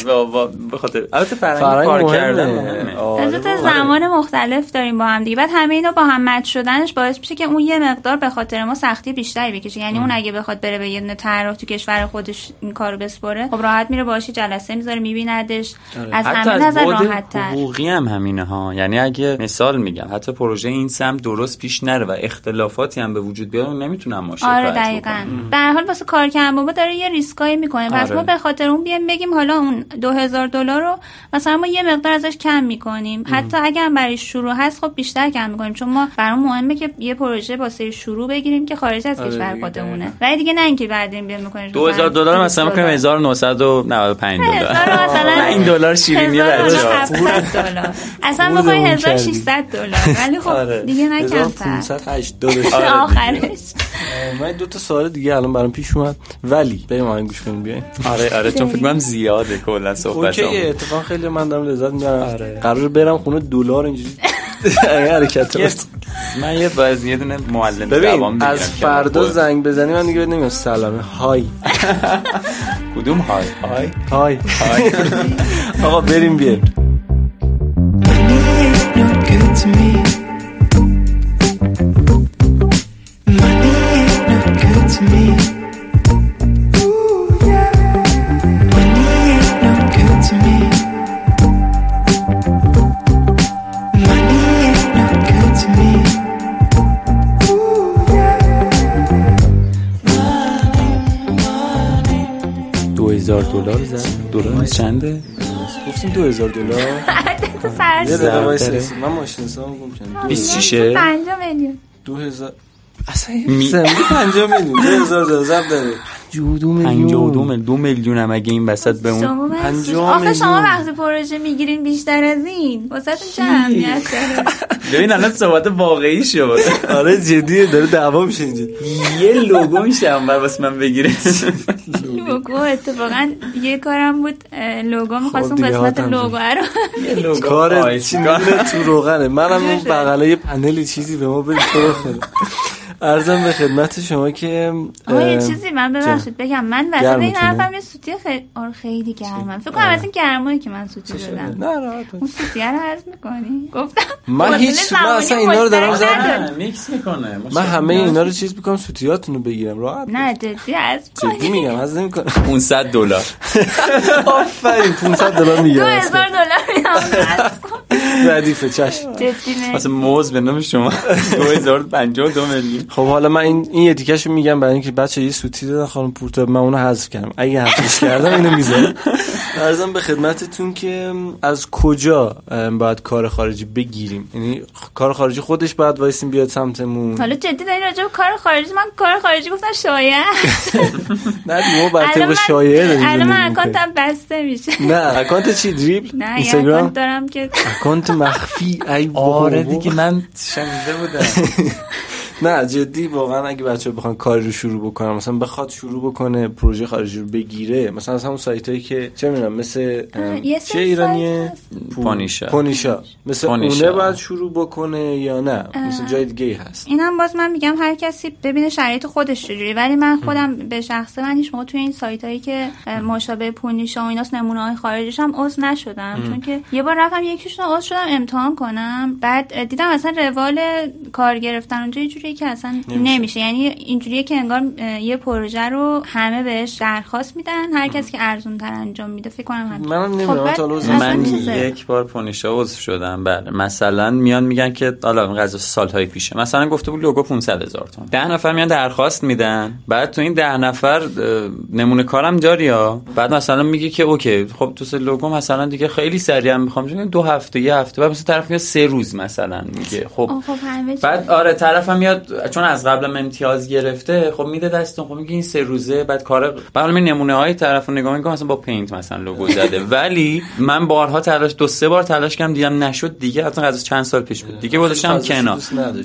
به خاطر البته فرهنگ کار. کردن. آره بابا. زمان مختلف داریم با هم دیگه بعد همه اینا با هم مچ شدنش باعث میشه که اون یه مقدار به خاطر ما سختی بیشتری بکشه یعنی اون اگه بخواد بره به یه دونه طراح تو کشور خودش این کارو بسپره خب راحت میره جلسه می‌ذاره میبیندش. از حتی همه از نظر راحت تر حقوقی هم همینه ها. یعنی اگه مثال میگم حتی پروژه این سمت درست پیش نره و اختلافاتی هم به وجود بیاد نمی‌تونم ما شکایت آره دقیقا. به هر حال واسه کار کردن بابا داره یه ریسکایی می‌کنه. پس آره. ما به خاطر اون بیایم بگیم حالا اون 2000 دلار رو مثلا ما یه مقدار ازش کم می‌کنیم. حتی اگر هم برای شروع هست خب بیشتر کم می‌کنیم. چون ما برام مهمه که یه پروژه واسه شروع بگیریم که خارج از آره کشور خودمونه. ولی دیگه نه اینکه بعدین بیایم می‌کنیم 2000 دلار مثلا می‌کنیم 1995 دلار. هزار مثلا 5 دلار شیرینی بچه‌ها 1700 دلار. اصلا کردی. 1600 دلار. ولی خب آره. دیگه نه کمتر. 1580 آره. آخرش. من دو تا سوال دیگه الان برام پیش اومد. ولی بریم آهنگ گوش کنیم بیاین. آره آره چون فکر کنم زیاده کلا صحبت اوکی اتفاقا خیلی من دارم لذت می‌برم. قرار برم خونه دلار اینجوری. این حرکت. من یه باز یه دونه معلم ببین از فردا. زنگ بزنی من دیگه نمیگم سلامه. های. کدوم های. های. های. آقا بریم بیایم. چنده؟ گفتیم دو هزار دلار. تو فرض یه دقیقه وایس. من ماشین گم کردم 26 پنجاه میلیون. دو هزار اصلا یه سمت پنجاه میلیون. دو هزار دلار. ضرب داره. جو دو 52 میلیون. دو میلیون هم اگه این وسط به اون شما بس- پنجاه آخه شما میلیون. وقتی پروژه می‌گیرین بیشتر از این. واسه چه اهمیت داره؟ ببین الان صحبت واقعی شد. آره جدیه داره دعوا میشه اینجا. یه لوگو میشه اون واسه من بگیره. لوگو. اتفاقا یه کارم بود لوگو می‌خواست اون دیگه قسمت لوگو رو کار. چی تو روغنه. منم اون بغله یه پنلی چیزی به ما بدید تو. ارزم به خدمت شما که آقا یه چیزی من ببخشید بگم. من وسط. این حرفم یه سوتی خیلی آره خیلی گرمم. فکر کنم از این گرمایی که من سوتی دادم. نه راحت باش. اون سوتیه رو عرض می‌کنی؟ گفتم. من هیچ- من اصلا اینا رو دارم زدم. میکس می‌کنه. من همه اینا رو چیز می‌کنم سوتیاتون رو بگیرم. راحت نه جدی عرض جدی میگم از نمی‌کنم. 500 دلار. آفرین 500 دلار میگم دو هزار دلار میدم. ردیفه چشم. جدی واسه. موز به نام شما. 2052 میلیون. خب حالا من این این یه میگم برای اینکه بچه یه سوتی دادن خانم پورتا من اونو حذف کردم. اگه حذفش کردم اینو می‌ذارم. ارزم به خدمتتون که از کجا باید کار خارجی بگیریم؟ یعنی کار خارجی خودش باید وایسیم بیاد سمتمون. حالا جدی داری راجع به کار خارجی من کار خارجی گفتم شایعه نه دیگه ما بر طبق شایعه داریم الان من. account م بسته میشه. نه اکانت چی؟ Dribbble؟ اینستاگرام؟ account دارم که account مخفی ای آره. دیگه من شنیده بودم نه جدی واقعا اگه بچه بخوان کاری رو شروع بکنن مثلا بخواد شروع بکنه پروژه خارجی رو بگیره مثلا از همون سایت هایی که چه می‌دونم مثل چه ایرانیه؟ پونیشا. پونیشا. مثل. اونه باید شروع بکنه یا نه؟ مثل جای دیگه هست. اینم باز من میگم هر کسی ببینه شرایط خودش چجوری ولی من خودم به شخصه من هیچ موقع توی این سایت هایی که مشابه پونیشا و ایناست نمونه های خارجیش هم عضو نشدم. چون که یه بار رفتم یکیشون عضو شدم امتحان کنم. بعد دیدم اصلا روال کار گرفتن اونجا یه جوریه که اصلا نمیشه, یعنی اینجوریه که انگار یه پروژه رو همه بهش درخواست میدن هر کسی که ارزون تر انجام میده فکر کنم همین. منم نمی‌دونم خب، من. یک بار پونیشا عضو شدم بله. مثلا میان میگن که حالا این قضیه سالهای پیشه. مثلا گفته بود لوگو 500 هزار تومان ده نفر میان درخواست میدن. بعد تو این ده نفر اه، نمونه کارم داری ها؟ بعد مثلا میگه که okay خب تو سه لوگو مثلا دیگه خیلی سریع هم می‌خوام. چون دو هفته یه هفته. بعد مثلا طرف میاد سه روز مثلا میگه. خب. خب. بعد آره طرفم میاد چون از قبلم امتیاز گرفته خب میده دستون خب میگه این سه روزه بعد کار بعد می نمونه های طرفو نگاه می‌کنم مثلا با Paint مثلا لوگو زده. ولی من بارها تلاش دو سه بار تلاش کردم دیدم نشد دیگه اصلا از چند سال پیش بود. دیگه گذاشتم کنار.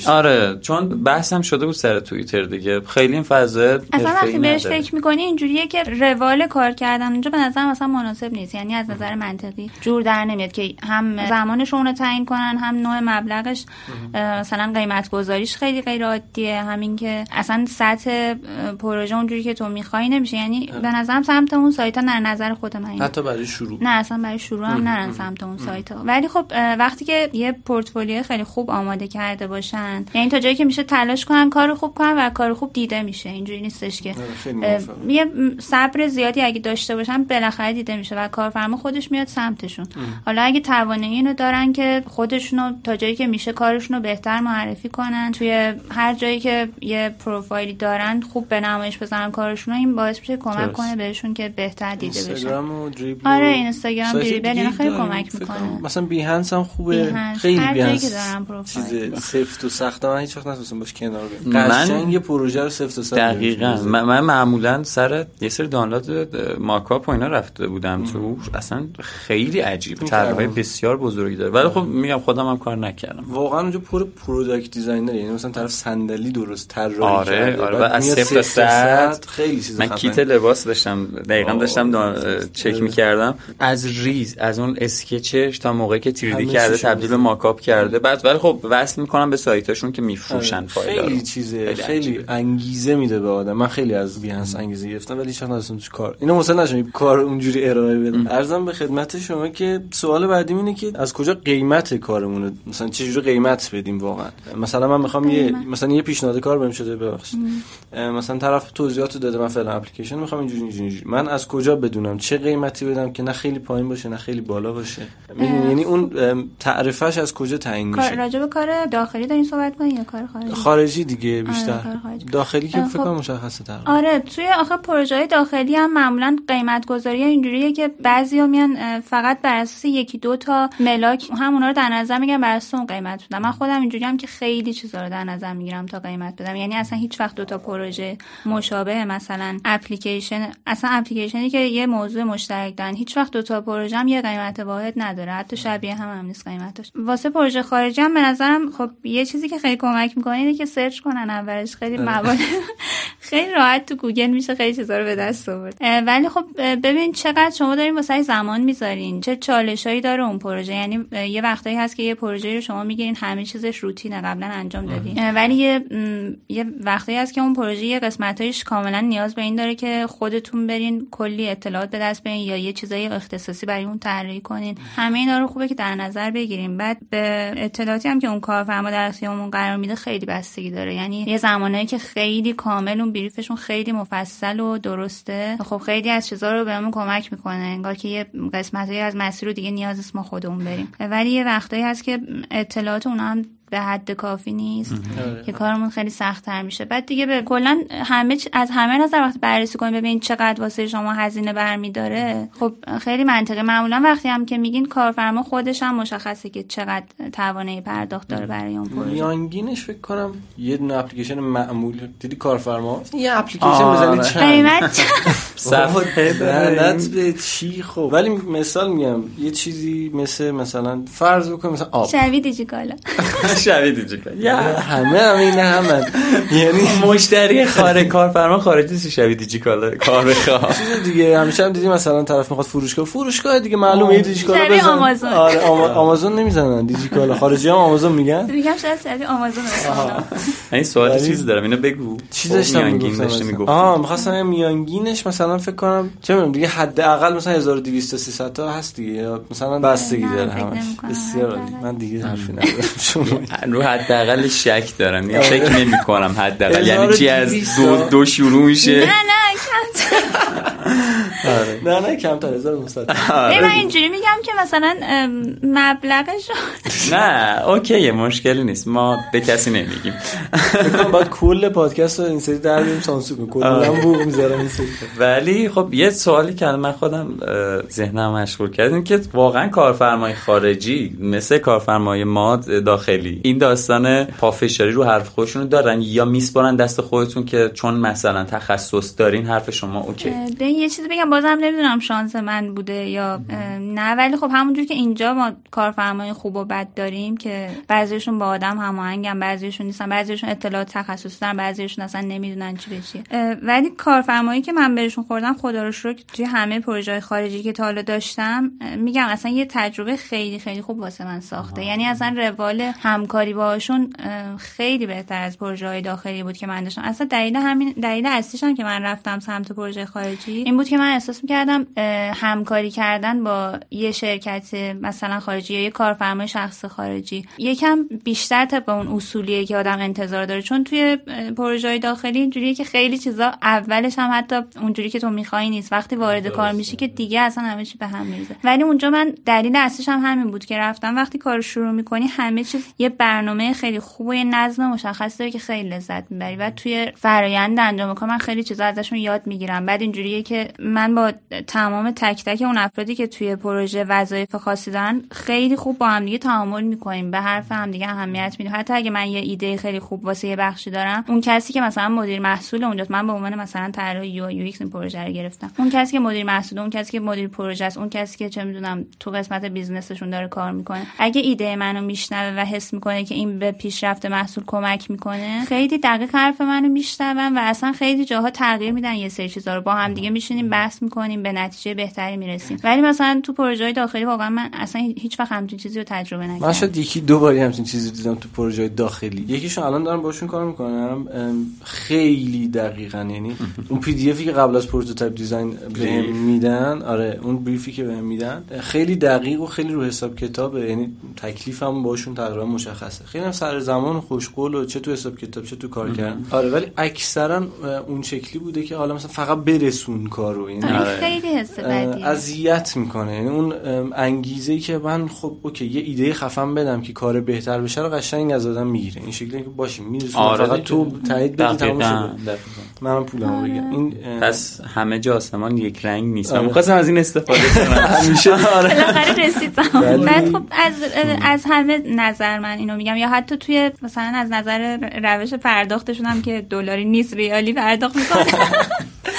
آره چون بحثم شده بود سر توییتر دیگه. خیلی این فضا اصلا وقتی بهش. فکر می‌کنی اینجوریه که روال کار کردن اونجا به نظر مثلا مناسب نیست. یعنی از نظر منطقی جور در نمیاد که هم زمانش رو تعیین کنن هم نوع مبلغش مثلا قیمت گذاریش خیلی غیر غیر عادیه. همین که اصلا سطح پروژه اونجوری که تو می‌خوای نمیشه. یعنی به نظرم سمت اون سایت ها نه نظر خود من اینه. حتی برای شروع. نه اصلا برای شروع هم نرن سمت اون سایت ها. ولی خب وقتی که یه پورتفولیو خیلی خوب آماده کرده باشن یعنی تا جایی که میشه تلاش کنن کار خوب کنن و کار خوب دیده میشه. اینجوری نیستش که موافقم. یه صبر زیادی اگه داشته باشن بالاخره دیده میشه و کارفرما خودش میاد سمتشون. حالا اگه توانایی اینو دارن که خودشونو تا جایی که میشه کارشونو بهتر معرفی کنن توی هر جایی که یه پروفایلی دارن خوب به نمایش بزنن کارشونو این باعث میشه کمک. کنه بهشون که بهتر دیده بشن. اینستاگرام و Dribbble آره، اینستاگرام، Dribbble، اینا خیلی. کمک می‌کنه. مثلا Behance هم خوبه. Behance، خیلی هر جایی Behance. که دارن پروفایل. چیز سفت و سخته من هیچ وقت نتونستم باش کنار بیام. من- قشنگ یه پروژه رو سفت و سخت دقیقا. من, من معمولا سر یه سری دانلود mockup و اینا رفته بودم. تو اصلا خیلی عجیب. طرحهای بسیار بزرگی داره. ولی خب میگم خودم هم کار نکردم. واقعا اونجا پر product designer یعنی مثلا طرف صندلی درست طراحی آره، کرده آره، و از صفر صد. خیلی چیز من. کیت لباس داشتم دقیقا. داشتم دا- چک می‌کردم از ریز از اون اسکچش تا موقعی که تیریدی همه کرده تبدیل به. ماکاپ کرده بعد ولی خب وصل می‌کنم به سایتاشون که میفروشن آره، فایل خیلی چیزه خیلی. انگیزه میده به آدم من خیلی از بیهنس انگیزه گرفتم ولی چند از توش کار اینو مثلا نشم کار اونجوری ارائه بدم ارزم به خدمت شما که سوال بعدی اینه که از کجا قیمت کارمون رو مثلا چجوری قیمت بدیم واقعا مثلا من می‌خوام یه. مثلا یه پیشنهاد کار بهم شده ببخشید. مثلا طرف توضیحات داده من فعلا اپلیکیشن می‌خوام اینجوری اینجوری. من از کجا بدونم؟ چه قیمتی بدم که نه خیلی پایین باشه نه خیلی بالا باشه؟ می‌دونی؟ یعنی اون تعرفش از کجا تعیین کار میشه؟ راجع به کار داخلی دارین صحبت کنین یا کار خارجی؟ خارجی دیگه کار بیشتر. خارجی. داخلی که فکر خب. کنم مشخصه تر آره توی آخه پروژه داخلی هم معمولا قیمت گذاری اینجوریه که بعضی میان فقط بر اساس یکی دو تا ملاک همونا رو در نظر می‌گیرن بر اساس اون قیمت. بدم من خودم اینجوری هم که خیلی چیزا رو در نظر می‌گیرم تا قیمت بدم. یعنی اصلا هیچ وقت دو تا پروژه مشابه مثلا اپلیکیشن. اصلا اپلیکیشنی که یه موضوع مشترک دارن هیچ وقت دو تا پروژه هم یه قیمت واحد نداره. حتی شبیه هم هم نیست قیمتش. واسه پروژه خارجی هم به نظرم خب یه چیزی که خیلی کمک می‌کنه اینه که search کنن اولش. خیلی موارد خیلی راحت تو گوگل میشه خیلی چیزا رو به دست آورد. ولی خب ببین چقدر شما دارین واسه زمان می‌ذارین. چه چالشایی داره اون پروژه. یعنی یه وقتایی هست که یه پروژه رو شما می‌گیرین همه چیزش روتینه قبلا انجام دادین. اه، ولی یه یه وقتایی هست که اون پروژه یه قسمتایش کاملا نیاز به این داره که خودتون برین کلی اطلاعات به دست بیارین یا یه چیزای اختصاصی برای اون طراحی کنین. همه اینا رو خوبه که در نظر بگیریم. بعد به اطلاعاتی هم که اون کارفرما در اختیارمون قرار میده خیلی بستگی داره. یعنی یه زمانایی که خیلی کامل اون بریفشون خیلی مفصل و درسته. خب خیلی از چیزا رو بهمون کمک می‌کنه. انگار که یه قسمتایی از مسیر رو دیگه نیاز ما خودمون بریم. ولی یه وقتایی هست که اطلاعات اونا هم به حد کافی نیست. که کارمون خیلی سخت تر میشه. بعد دیگه به کلا همه چ- از همه نظر وقتی بررسی کنیم ببین چقدر واسه شما هزینه برمیداره. خب خیلی منطقه معمولا وقتی هم که میگین کارفرما خودش هم مشخصه که چقدر توانایی پرداخت داره برای اون پروژه. میانگینش فکر کنم یه دونه اپلیکیشن معمول. دیدی کارفرما یه اپلیکیشن آره. بزنی چند. قیمت؟ به چی؟ خب. ولی مثال میگم یه چیزی مثل مثلا فرض بکنیم مثلا آب. شبیه دیجیکالا. دیجیکال یا همه همه این همه. یعنی مشتری خارج کارفرما خارجی چه شبیه دیجیکال کار بخواه. چیز دیگه همیشه هم دیدی مثلا طرف می‌خواد فروشگاه فروشگاه دیگه معلومه یه دیجیکالا شبیه بزن. آمازون. آره آما- آمازون نمی‌زنن دیجیکالا خارجی هم آمازون میگن. میگم شاید شبیه آمازون. این سوال چیز دارم اینو بگو. چی داشتم می‌گفتم داشته اصلا؟ می‌گفتی. آه می‌خواستم میانگینش مثلا فکر کنم چه می‌دونم دیگه حداقل مثلا 1200 تا 300 تا هست دیگه مثلا بستگی داره همش. بسیار عالی. من دیگه حرفی ندارم. شما رو حداقل شک دارم. یا فکر نمی کنم حداقل. یعنی چی از 1200 دو, دو شروع میشه؟ نه نه کم نه نه کمتر 1900 ببین، من اینجوری میگم که مثلا مبلغش نه اوکیه مشکلی نیست. ما به کسی نمیگیم. فکر کنم باید کل پادکست رو این سری در بیاریم سانسور کلا بوق می‌ذارم این سری. ولی خب یه سوالی که من خودم ذهنم مشغول کرد این که واقعا کارفرمای خارجی مثل کارفرمای ما داخلی این داستان پافشاری رو حرف خودشونو دارن یا میسپارن دست خودتون که چون مثلا تخصص دارین حرف شما اوکی. به یه چیزی بگم بازم نمی‌دونم شانس من بوده یا نه ولی خب همونجور که اینجا ما کارفرمای خوب و بد داریم که بعضیشون با آدم هماهنگن بعضیشون نیستن بعضیشون اطلاعات تخصصی دارن بعضیشون اصلا نمی‌دونن چی به اه، ولی کارفرمایی که من بهشون خوردم خدا رو شکر توی همه پروژه خارجی که تا حالا داشتم میگم اصلا یه تجربه خیلی خیلی خوب واسه من ساخته. یعنی اصلا روال همکاری باهاشون اه، خیلی بهتر از پروژه های داخلی بود که من داشتم. اصلا دلیل همین دلیل اصلیش هم که من رفتم سمت پروژه خارجی این بود که من احساس می‌کردم همکاری کردن با یه شرکت مثلا خارجی یا یه کارفرمای شخص خارجی یکم بیشتر طبق اون اصولیه که آدم انتظار داره. چون توی پروژه های داخلی اینجوریه که خیلی چیزا اولش هم حتی اونجوری که تو می‌خوای نیست. وقتی وارد کار میشی که دیگه اصلا همه چی به هم میریزه. ولی اونجا من دلیل اصلیش هم همین بود که رفتم. وقتی کار شروع می‌کنی همه چیز یه برنامه خیلی خوب و یه نظم مشخص داره که خیلی لذت می‌بری و توی فرایند انجام کار من خیلی چیزا ازشون یاد می‌گیرم. بعد اینجوریه که من با تمام تک تک اون افرادی که توی پروژه وظایف خاصی دارن خیلی خوب با هم دیگه تعامل می‌کنیم. به حرف هم دیگه اهمیت میدیم. حتی اگه من یه ایده خیلی خوب واسه یه بخشی دارم اون کسی که مثلا مدیر محصول اونجاست من به عنوان مثلا طراح UI UX این پروژه رو گرفتم. اون کسی که مدیر محصول اون کسی که مدیر پروژه است اون کسی که چه می‌دونم تو قسمت business شون داره کار می‌کنه. اگه ایده منو میشنوه و حس می‌کنه که این به پیشرفت محصول کمک می‌کنه؟ خیلی دقیق حرف منو میشنون و اصلا خیلی جاها تغییر میدن یه سری چیزا رو. با هم دیگه میشینیم بحث می‌کنیم به نتیجه بهتری می‌رسیم. ولی مثلا تو پروژه داخلی واقعا من اصلا هیچ وقت همچین چیزی رو تجربه نکردم. من شاید یکی دو باری همچین چیزی دیدم تو پروژه داخلی. یکیشون الان دارم باشون کار می‌کنم. خیلی دقیقا. یعنی اون PDF ی که قبل از prototype design بهم میدن آره اون brief ی که بهم میدن خیلی دقیق و خیلی رو حساب کتابه. یعنی تکلیفم باشون تقریبا مشخصه. خیلی هم سر زمان و خوشقول و چه تو حساب کتاب چه تو کار کردن. آره ولی اکثرا اون شکلی بوده که حالا مثلا فقط برسون کارو یعنی آره، خیلی حس بدیه. اذیت می‌کنه. یعنی اون انگیزه ای که من خب اوکی یه ایده خفن بدم که کار بهتر بشه رو قشنگ از آدم می‌گیره. این شکلی که باشیم میرسونه آره فقط. تو تایید بدی تموم دقیقاً، شده. منم پولمو بگم این پس همه جا آسمان یک رنگ نیست. من آره. می‌خواستم از این استفاده کنم. همیشه. آره بالاخره رسید زمان. ولی- بعد خب از از همه نظر من اینو میگم. یا حتی توی مثلا از نظر روش پرداختشون هم که دلاری نیست ریالی پرداخت بیت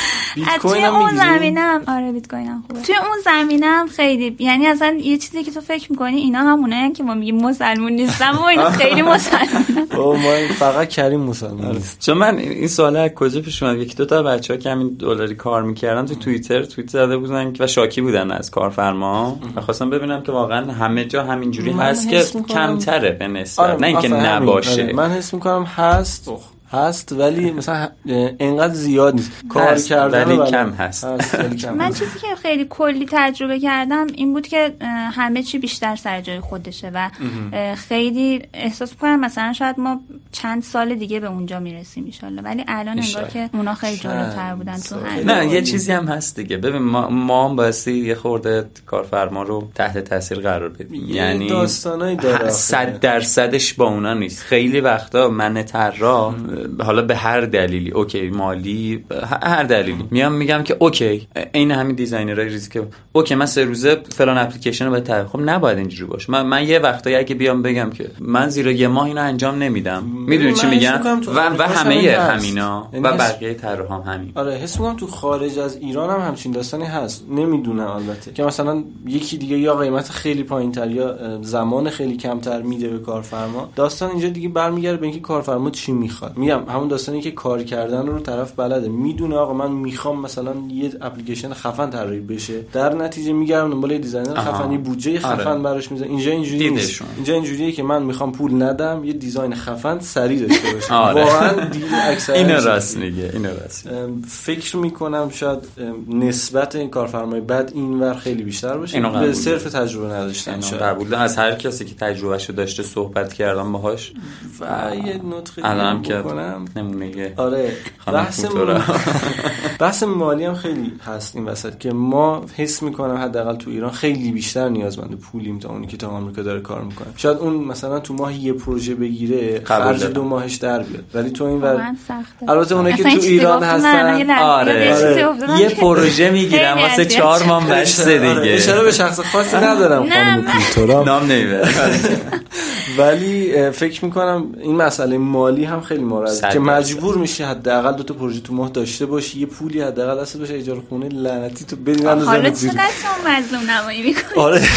توی اون؟ زمینم آره بیت کوین هم خوبه. توی اون زمینم خیلی یعنی اصلا یه چیزی که تو فکر می‌کنی اینا همونه که ما میگیم مسلمون نیستم و اینا خیلی مسلمون بابا ما این فقط کریم مسلمان نیست. چون من این سوال از کجا پیش اومد؟ یکی دو تا بچه ها که همین دلاری کار می‌کردن تو توییتر توییت زده بودن که- و شاکی بودن از کارفرما. و خواستم ببینم که واقعا همه جا همینجوری هست که کمتره به نسبت. نه اینکه همین. نباشه. آره، من حس می‌کنم هست. هست ولی مثلا انقدر زیاد نیست کار کردن ولی. کم هست. ولی کم من. چیزی که خیلی کلی تجربه کردم این بود که همه چی بیشتر سر جای خودشه و خیلی احساس کنم مثلا شاید ما چند سال دیگه به اونجا می‌رسیم ایشالله ولی الان انگار. که اونا خیلی جلوتر بودن تو. همین نه یه چیزی هم هست دیگه ببین ما ما هم بایستی یه خورده کارفرما رو تحت تاثیر قرار بدیم یه یعنی داستانایی داره آخه. صد درصدش با اونا نیست خیلی وقتا من طراح حالا به هر دلیلی اوکی مالی هر دلیلی. میام میگم که OK عین همین designer ای ریزی که OK من سه روزه فلان اپلیکیشن رو باید تعریف خب نباید اینجوری باشه. من, من یه وقتایی اگه بیام بگم که من زیر یه ماه اینو انجام نمیدم. می‌دونی چی میگم؟ و, و همه. همینا یعنی و بقیه طراح هم همین. آره حس می‌کنم تو خارج از ایران هم همچین داستانی هست. نمی‌دونم البته. که مثلا یکی دیگه یا قیمت خیلی پایین تر یا زمان خیلی کمتر میده به کارفرما. داستان اینجا دیگه برمیگرده به اینکه کارفرما چی می‌خواد. میگم همون داستانی که کار کردن رو طرف بلده می‌دونه آقا من می‌خوام مثلا یه اپلیکیشن خفن طراحی بشه در نتیجه میگردم دنبال designer آها. خفن یه بودجه خفن آره. براش می‌ذاره اینجا اینجوری نیست. اینجا اینجوریه که من می‌خوام پول ندم یه design خفن سریع داشته باشم آره. واقعا دید اکثر اینو راست میگه اینو راست فکر می‌کنم شاید نسبت این کارفرمای بد اینور خیلی بیشتر باشه به صرف. تجربه نداشتن قبول. از هر کسی که تجربهشو داشته صحبت کردم باهاش و یه نطقی الانم که بکنم نمونه آره. بحث. بحث مالی هم خیلی هست این وسط که ما حس می‌کنم حداقل تو ایران خیلی بیشتر نیازمند پولیم تا اونی که تا آمریکا داره کار می‌کنه. شاید اون مثلا تو ماه یه پروژه بگیره خرج. دو ماهش در بیاد. ولی تو این ور سخته. البته اونایی که تو ایران هستن آره. یه آره. یه پروژه می‌گیرم واسه چهار ماه بسته آره، دیگه. اشاره به شخص خاصی ندارم. خانم نام نمی‌بره. ولی فکر می‌کنم این مسئله مالی هم خیلی ما ناراضی صد که. مجبور میشی حداقل دو تا پروژه تو ماه داشته باشی یه پولی حداقل دست باشه اجاره خونه لعنتی تو بدین حالا اندازه زیر چقدر مظلوم نمایی می‌کنی؟ آره.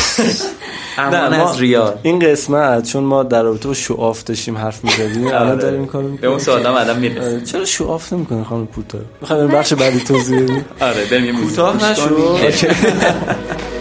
امان از ریال. این قسمت چون ما در رابطه با شعاف داشتیم حرف می‌زدیم الان داریم این کارو به اون سوالا الان می‌رسیم آره، چرا شعاف نمی‌کنه خانم کوتاه می‌خوایم بخش بعدی توضیح بدیم آره بریم یه موزیک. کوتاه گوش نشو.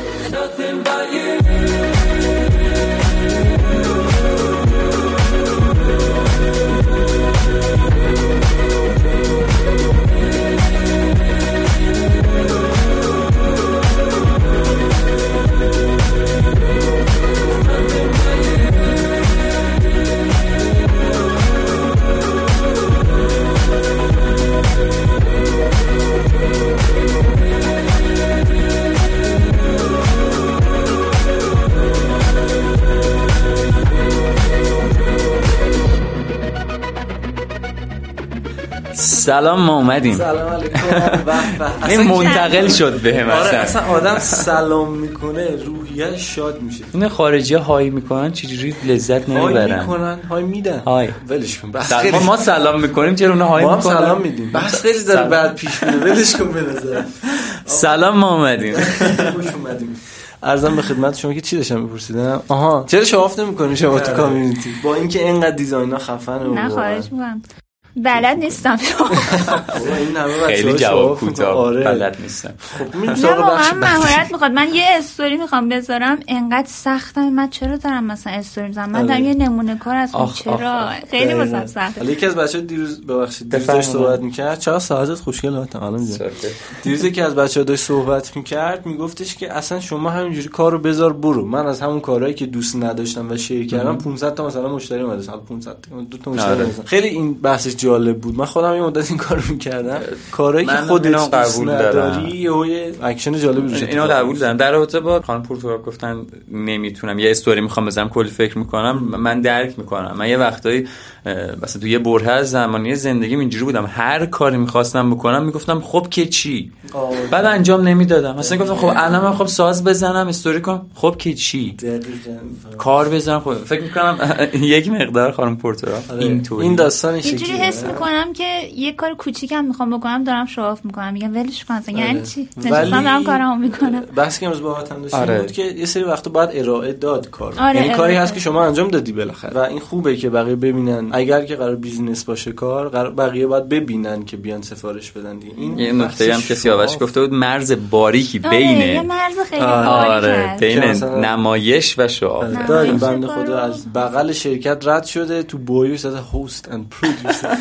سلام ما اومدیم. سلام علیکم. این منتقل شد به هم آره اصلا. اصلا آدم سلام می‌کنه روحیه شاد میشه. این خارجی های می‌کنن چجوری لذت های نمی‌برن؟ می‌کنن های میدن. های. ولش کن ما سلام می‌کنیم چرا اونها های ما می‌کنن؟ سلام میدیم. بس خیلی داره. بعد پیش میره. ولش کن به نظر. سلام ما اومدیم. خوش اومدیم. ارزم به خدمت شما که چی داشتم میپرسیدم؟ آها. چرا شواف نمی‌کنی شما تو کامیونیتی؟ با اینکه اینقدر دیزاینا خفنه و نه. خواهش می‌کنم. بلد نیستم. بابا این همه خیلی بچه‌ها جواب. کوتاه. آره. بلد نیستم. خب نه بخش واقعا. مهارت می‌خواد. من یه استوری می‌خوام بذارم. انقدر سختم من چرا دارم مثلا استوری می‌زنم من آره. دارم یه نمونه کار آخ، چرا. خیلی. واسم سخته. حالا یکی از بچه دیروز ببخشید دیروز. داشت صحبت می‌کرد. چرا ساعتت خوشگل هاتم الان دیروز یکی از بچه ها داشت صحبت می‌کرد. میگفتش که اصلا شما همینجوری کارو بذار برو. من از همون کارهایی که دوست نداشتم و شیر کردم 500 تا مثلا مشتری اومده. سال 500 تا دو تا مشتری آره. خیلی این بحثش جالب بود. من خودم یه مدت این کارو می‌کردم. کارهایی که خودت قبول دارم. نداری یه اکشن جالبی روش اینو قبول دارم. در رابطه با خانم پورتوگال گفتن نمی‌تونم. یه استوری می‌خوام بزنم کلی فکر می‌کنم. من درک می‌کنم. من یه وقتایی مثلا تو یه بره از زمانی زندگیم اینجوری بودم. هر کاری می‌خواستم بکنم می‌گفتم خب که چی؟ آره. بعد انجام نمی‌دادم. مثلا گفتم خب الان من خب ساز بزنم استوری کنم. خب که چی. کار بزنم. خب فکر می‌کنم یک مقدار خانم پورتوگال آره. اینطوری. این داستان. حس می‌کنم که یه کار کوچیکم می‌خوام بکنم دارم شواف می‌کنم. میگم ولش کن اصلا. یعنی آره. چی؟ ولی- نشستم دارم کارمو می‌کنم. بحثی که امروز با هم داشتیم آره. بود که یه سری وقتا باید ارائه داد کار آره، یعنی کاری. هست که شما انجام دادی بالاخره. و این خوبه که بقیه ببینن. اگر که قرار بیزینس باشه کار قرار بقیه باید ببینن که بیان سفارش بدن. دیگه. این یه نکته هم که سیاوش گفته بود مرز باریکی آره، یه بین مرز خیلی آره. آره هست. بین نمایش و شعار. آره، بنده خدا از بغل شرکت رد شده تو بایو زده هوست اند پرودوسر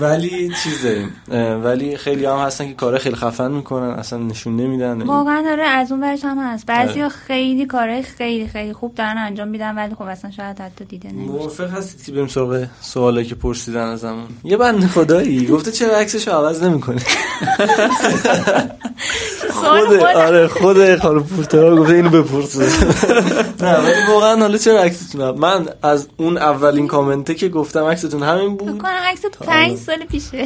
ولی چیز داریم اه، ولی خیلی هم هستن که کار خیلی خفن می‌کنن اصلا نشون نمیدن. واقعا آره از اون ورش هم هست. بعضی آره. خیلی کارهای خیلی خیلی خوب دارن انجام میدن ولی خب اصلا شاید حتی دیده نمیشه. موافق هستید که بریم سراغ سوالایی که پرسیدن ازمون؟ یه بنده خدایی. گفته چرا عکسشو عوض نمی‌کنه خود. آره خود خانم پورترا گفته اینو بپرسه. نه ولی واقعا حالا چرا عکستون من از اون اولین کامنته که گفتم عکستون همین فکر بود کنم عکس پنج سال پیشه.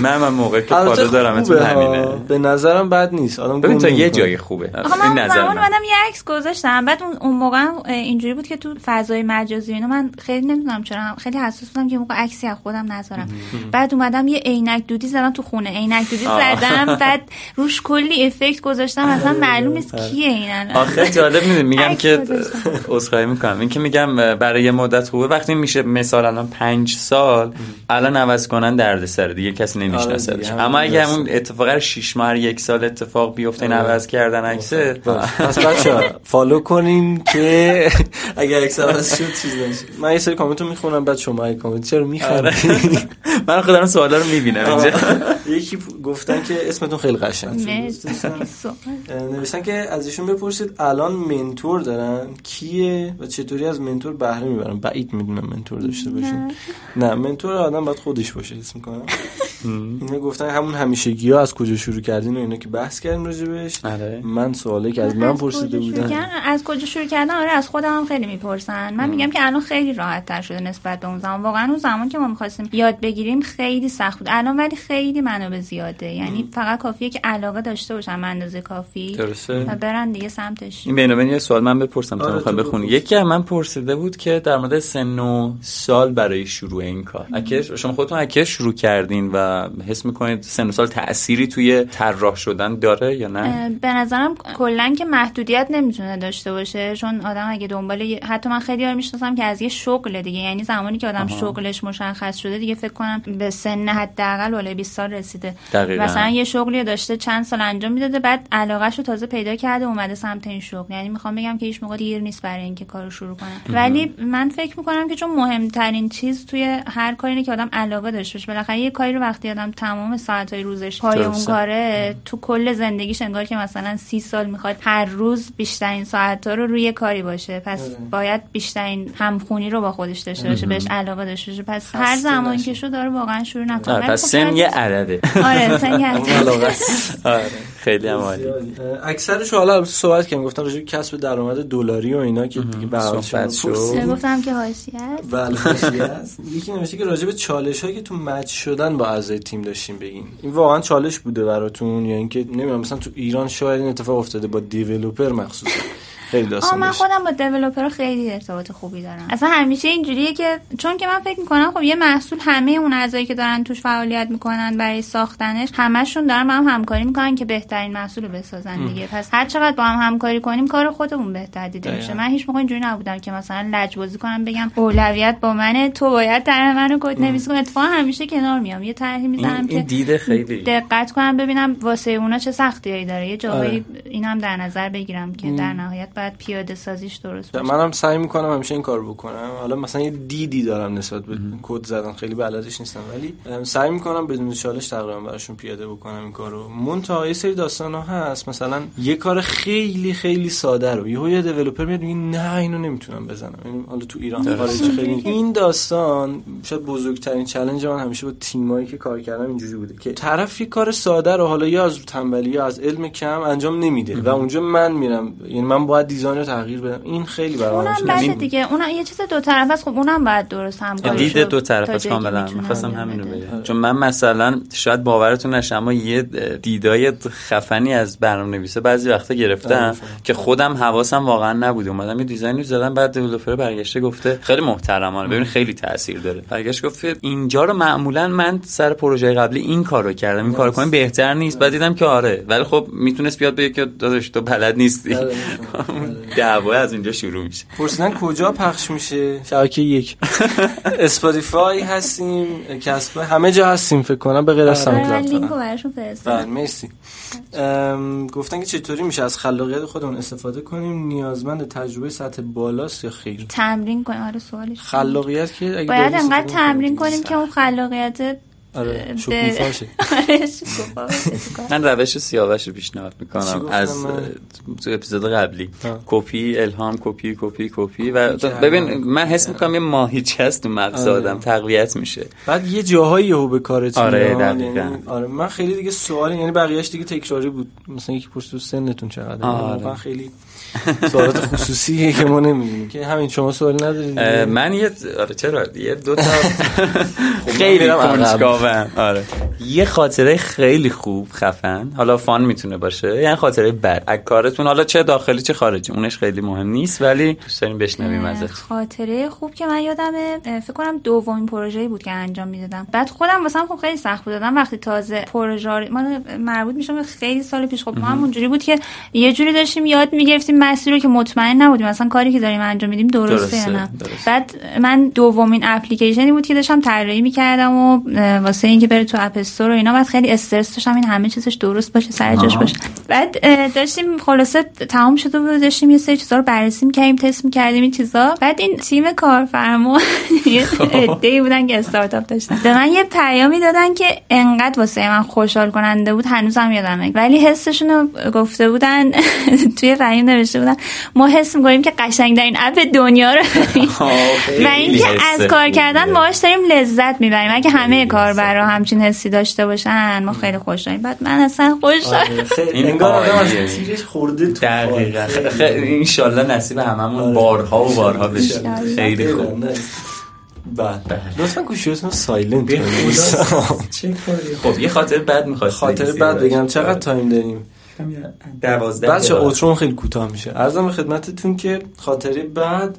من من موقع که فالو دارم اتون ها. همینه. به نظرم بد نیست. آدم ببین تا یه. جایی خوبه. آخه این من نظر زمان من. اومدم یه عکس گذاشتم. بعد اون موقع اینجوری بود که تو فضای مجازی و اینا من خیلی نمی‌دونم چرا. خیلی حساس بودم که اون موقع عکسی از خودم نذارم. بعد اومدم یه عینک دودی زدم تو خونه. عینک دودی. زدم. بعد روش کلی افکت گذاشتم. اصلا معلوم نیست کیه این الان. آخه جالب میگم که. عذرخواهی می‌کنم. این که میگم برای یه مدت خوبه وقتی میشه مثال الان پنج سال الان عوض کنن درد سر دیگه کسی آره نمی‌شناسه همین اما اگه. همون اتفاق رو شیش ماه یک سال اتفاق بیفته این آره. عوض کردن عکسه پس بچه فالو کنین که اگر عکس عوض شد چیز نشه. من یه سری کامنت رو می‌خونم بعد شما کامنت. چرا میخندی؟ من خودم سوالا رو می‌بینم اینجا. یکی گفتن که اسمتون خیلی قشنگ. مرسی. سوال. نوشتن که از ایشون بپرسید الان منتور دارن؟ کیه و چطوری از منتور بهره می‌برن؟ بعید می‌دونم منتور داشته باشین نه منتور آدم باید خودش باشه. حس می‌کنم. اینا گفتن همون همیشگی ها از کجا شروع کردین و اینا که بحث کردیم راجبش. آره. من سوالی که از من از پرسیده بودن؟ از کجا شروع کردن؟ آره از خودم هم خیلی می‌پرسن. من میگم که الان خیلی راحت تر شده نسبت به اون زمان. واقعا اون زمان که ما می‌خواستیم یاد بگیریم خیلی سخت بود. الان ولی خیلی منابع زیاده. یعنی فقط کافیه که علاقه داشته باشم اندازه کافی درسته. و برن دیگه سمتش. این بین یه سوال من بپرسم تا آره، تو بخونی. بپرس. یکی من پرسیده بود که در مورد سن و سال برای شروع این کار. اگه شما خودتون شروع کردین و حس می‌کنید سن و سال تأثیری توی طراح شدن داره یا نه؟ به نظرم کلا که محدودیت نمی‌تونه داشته باشه چون آدم اگه دنبال حتی من خیلی می‌شناسم که از یه شغل دیگه یعنی زمانی که آدم شغلش مشخص شده دیگه فکر کنم به سن حداقل بالای 20 سال رسیده. دقیقاً. مثلا یه شغلی داشته چند سال انجام می‌داده بعد علاقهش رو تازه پیدا کرده اومده سمت این شغل. یعنی می‌خوام بگم که هیچ موقع دیر نیست برای اینکه کارو شروع کنم. ولی من فکر می‌کنم که چون مهمترین چیز توی هر کاری که آدم علاقه داشته باشه. بالاخره یه کاری رو وقتی آدم تمام ساعتهای روزش پای اون. کاره تو کل زندگیش انگار که مثلا سی سال می‌خواد هر روز بیشترین ساعتها رو روی کاری باشه. پس باید بیشترین همخونی رو با خودش داشته باشه بهش علاقه داشته باشه. پس هر زمانی نشه. که شد داره واقعا شروع نکنه. آره، پس خب سن یه عدده. آره سن یه. آره خیلی هم عالی. اکثرش حالا البته صحبت کردیم گفتن راجع به کسب درآمد دلاری و اینا که دیگه شما شد. گفتم که حاشیه است. بله حاشیه است. یکی نوشته که راجع به چالش هایی که تو مچ شدن با اعضای تیم داشتیم بگین این واقعا چالش بوده براتون یا اینکه نمی‌دونم مثلا تو ایران شاید این اتفاق افتاده با دیولپر مخصوصا. خیلی داستان من. خودم با دیولپر خیلی ارتباط خوبی دارم. اصلا همیشه اینجوریه که چون که من فکر می‌کنم خب یه محصول همه اون اعضایی که دارن توش فعالیت می‌کنن برای ساختنش همشون دارن با هم همکاری می‌کنن که بهترین محصول رو بسازن دیگه. پس هر چقدر با هم همکاری کنیم کار خودمون بهتر دیده میشه. من هیچ موقع اینجوری نبودم که مثلا لجبازی کنم بگم اولویت با منه تو باید طرح منو کد نویس کن اتفاقا همیشه کنار میام. یه طرحی می‌زنم که دیده خیلی دقت کنم ببینم واسه اونا چه سختیایی داره. یه جاهایی آره. اینم در نظر بگیرم که در نهایت باید پیاده سازیش درست باشه منم سعی می‌کنم همیشه این کار بکنم. حالا مثلا یه دیدی دارم نسبت به کد زدن. خیلی بلدش نیستم. ولی سعی می‌کنم بدون چالش تقریبا براشون پیاده بکنم این کارو. منتها یه سری داستان ها هست. مثلا یه کار خیلی خیلی ساده رو. یهو یه دیولپر میاد میگه نه اینو نمی‌تونم بزنم. یعنی حالا تو ایران خارج خیلی این داستان شاید بزرگترین چالش من همیشه با تیمایی که کار کردم اینجوری بوده که طرف یه کار ساده رو حالا یا از رو تنبلی یا از علم کم انجام نمیده و اونجا من میرم. یعنی من باید دیزاین رو تغییر بدم. این خیلی برام اونم مشکل. بده این- دیگه. اون یه چیز دو طرف است. خب اونم باید درست همکاری دید دو طرف است کاملا. می‌خواستم همینو بگم. چون من مثلا شاید باورتون نشه اما یه دیدای خفنی از برنامه نویسه بعضی وقتا گرفتم که خودم حواسم واقعا نبوده اومدم یه دیزاینی زدم بعد دیولپر برگشته گفته خیلی محترمانه. ببین خیلی تاثیر داره. برگشت گفت اینجا رو معمولا من سر پروژه قبلی این کارو کردم. این کارو کنم بهتر نیست. بعد دیدم که آره. ولی خب می‌تونست بیاد بگه که داداش تو بلد نیستی. آره، دعوا از اینجا شروع میشه. پرسیدن کجا پخش میشه؟ شبکه یک. اسپاتیفای هستیم کسب همه جا هستیم فکر کنم به غیر از من ساوندکلاود لینک رو فقط. براشون بله فرستادم مرسی گفتن که چطوری میشه از خلاقیت خودمون استفاده کنیم؟ نیازمند تجربه سطح بالاست یا خیر؟ تمرین کنیم. آره سوالش خلاقیت که اگه باید انقدر تمرین کنیم کنیم که اون خلاقیت آره به- شکوفا آره، شکوفا. من روش سیاوش رو پیشنهاد می‌کنم از من؟ تو اپیزود قبلی. کپی الهام کپی کپی کپی و. ببین من حس می‌کنم یه ماهیچه هست تو مغز آره. آدم تقویت میشه بعد یه جاهایی یهو به کارت آره،. دقیقاً. یعنی آره من خیلی دیگه سوال یعنی بقیه‌اش دیگه تکراری بود مثلا یکی پرسید تو سنتون چقدره آره. واقعا خیلی سوالات خصوصیه که ما نمی‌دونیم. که همین شما سوالی ندارید؟ من یه آره چرا؟ یه دو تا خب، خیلی. کنجکاوم. آره. یه خاطره خیلی خوب خفن. حالا فان می‌تونه باشه. یعنی خاطره بد. از کارتون. حالا چه داخلی چه خارجی. اونش خیلی مهم نیست ولی دوست داریم بشنویم ازت خاطره خوب که من یادمه فکر کنم دومین پروژه‌ای بود که انجام می‌دادم. بعد خودم واسم خب خیلی سخت بود. دادم وقتی تازه پروژه رو- من مربوط میشم به خیلی سال پیش. خب ما هم اونجوری بود که یه جوری داشتیم یاد می‌گرفتیم مسیر رو که مطمئن نبودیم. مثلا کاری که داریم انجام میدیم درسته, درسته، یا نه؟ درسته. بعد من دومین اپلیکیشنی بود که داشتم طراحی می‌کردم و واسه اینکه بره تو اپ استور و اینا بعد خیلی استرس داشتم. این همه چیزش درست باشه سر جاش. باشه. بعد داشتیم خلاصه تمام شده بود داشتیم یه سری چیزا رو بررسی می‌کردیم تست می‌کردیم این چیزا. بعد این تیم کارفرما یه عده‌ای بودن که استارتاپ داشتن. به من یه پیامی دادن که انقدر واسه من خوشحال کننده بود هنوزم یادمه. ولی حسشون رو گفته بودن توی پیام نوشته بودن. ما حس می‌کنیم که قشنگ‌ترین app دنیا رو داریم. و اینکه از کار کردن باهاش داریم لذت می‌بریم. اگه همه کاربرا همچین حسی داشته باشن ما خیلی خوشحالیم. بعد من اصلا خوشحال آره، این انگار آدم عالیه. از تیرش خورده تو دقیقا. انشالله نصیب هممون بارها و بارها بشه. خیلی خوب. نه. بله. لطفا گوشیتون silent چه کاری. خب یه خاطر بد می‌خواد خاطر بعد بگم. چقدر time داریم؟ دوازده بچه. اوترون خیلی کوتاه میشه. ارزم به خدمتتون که خاطره بعد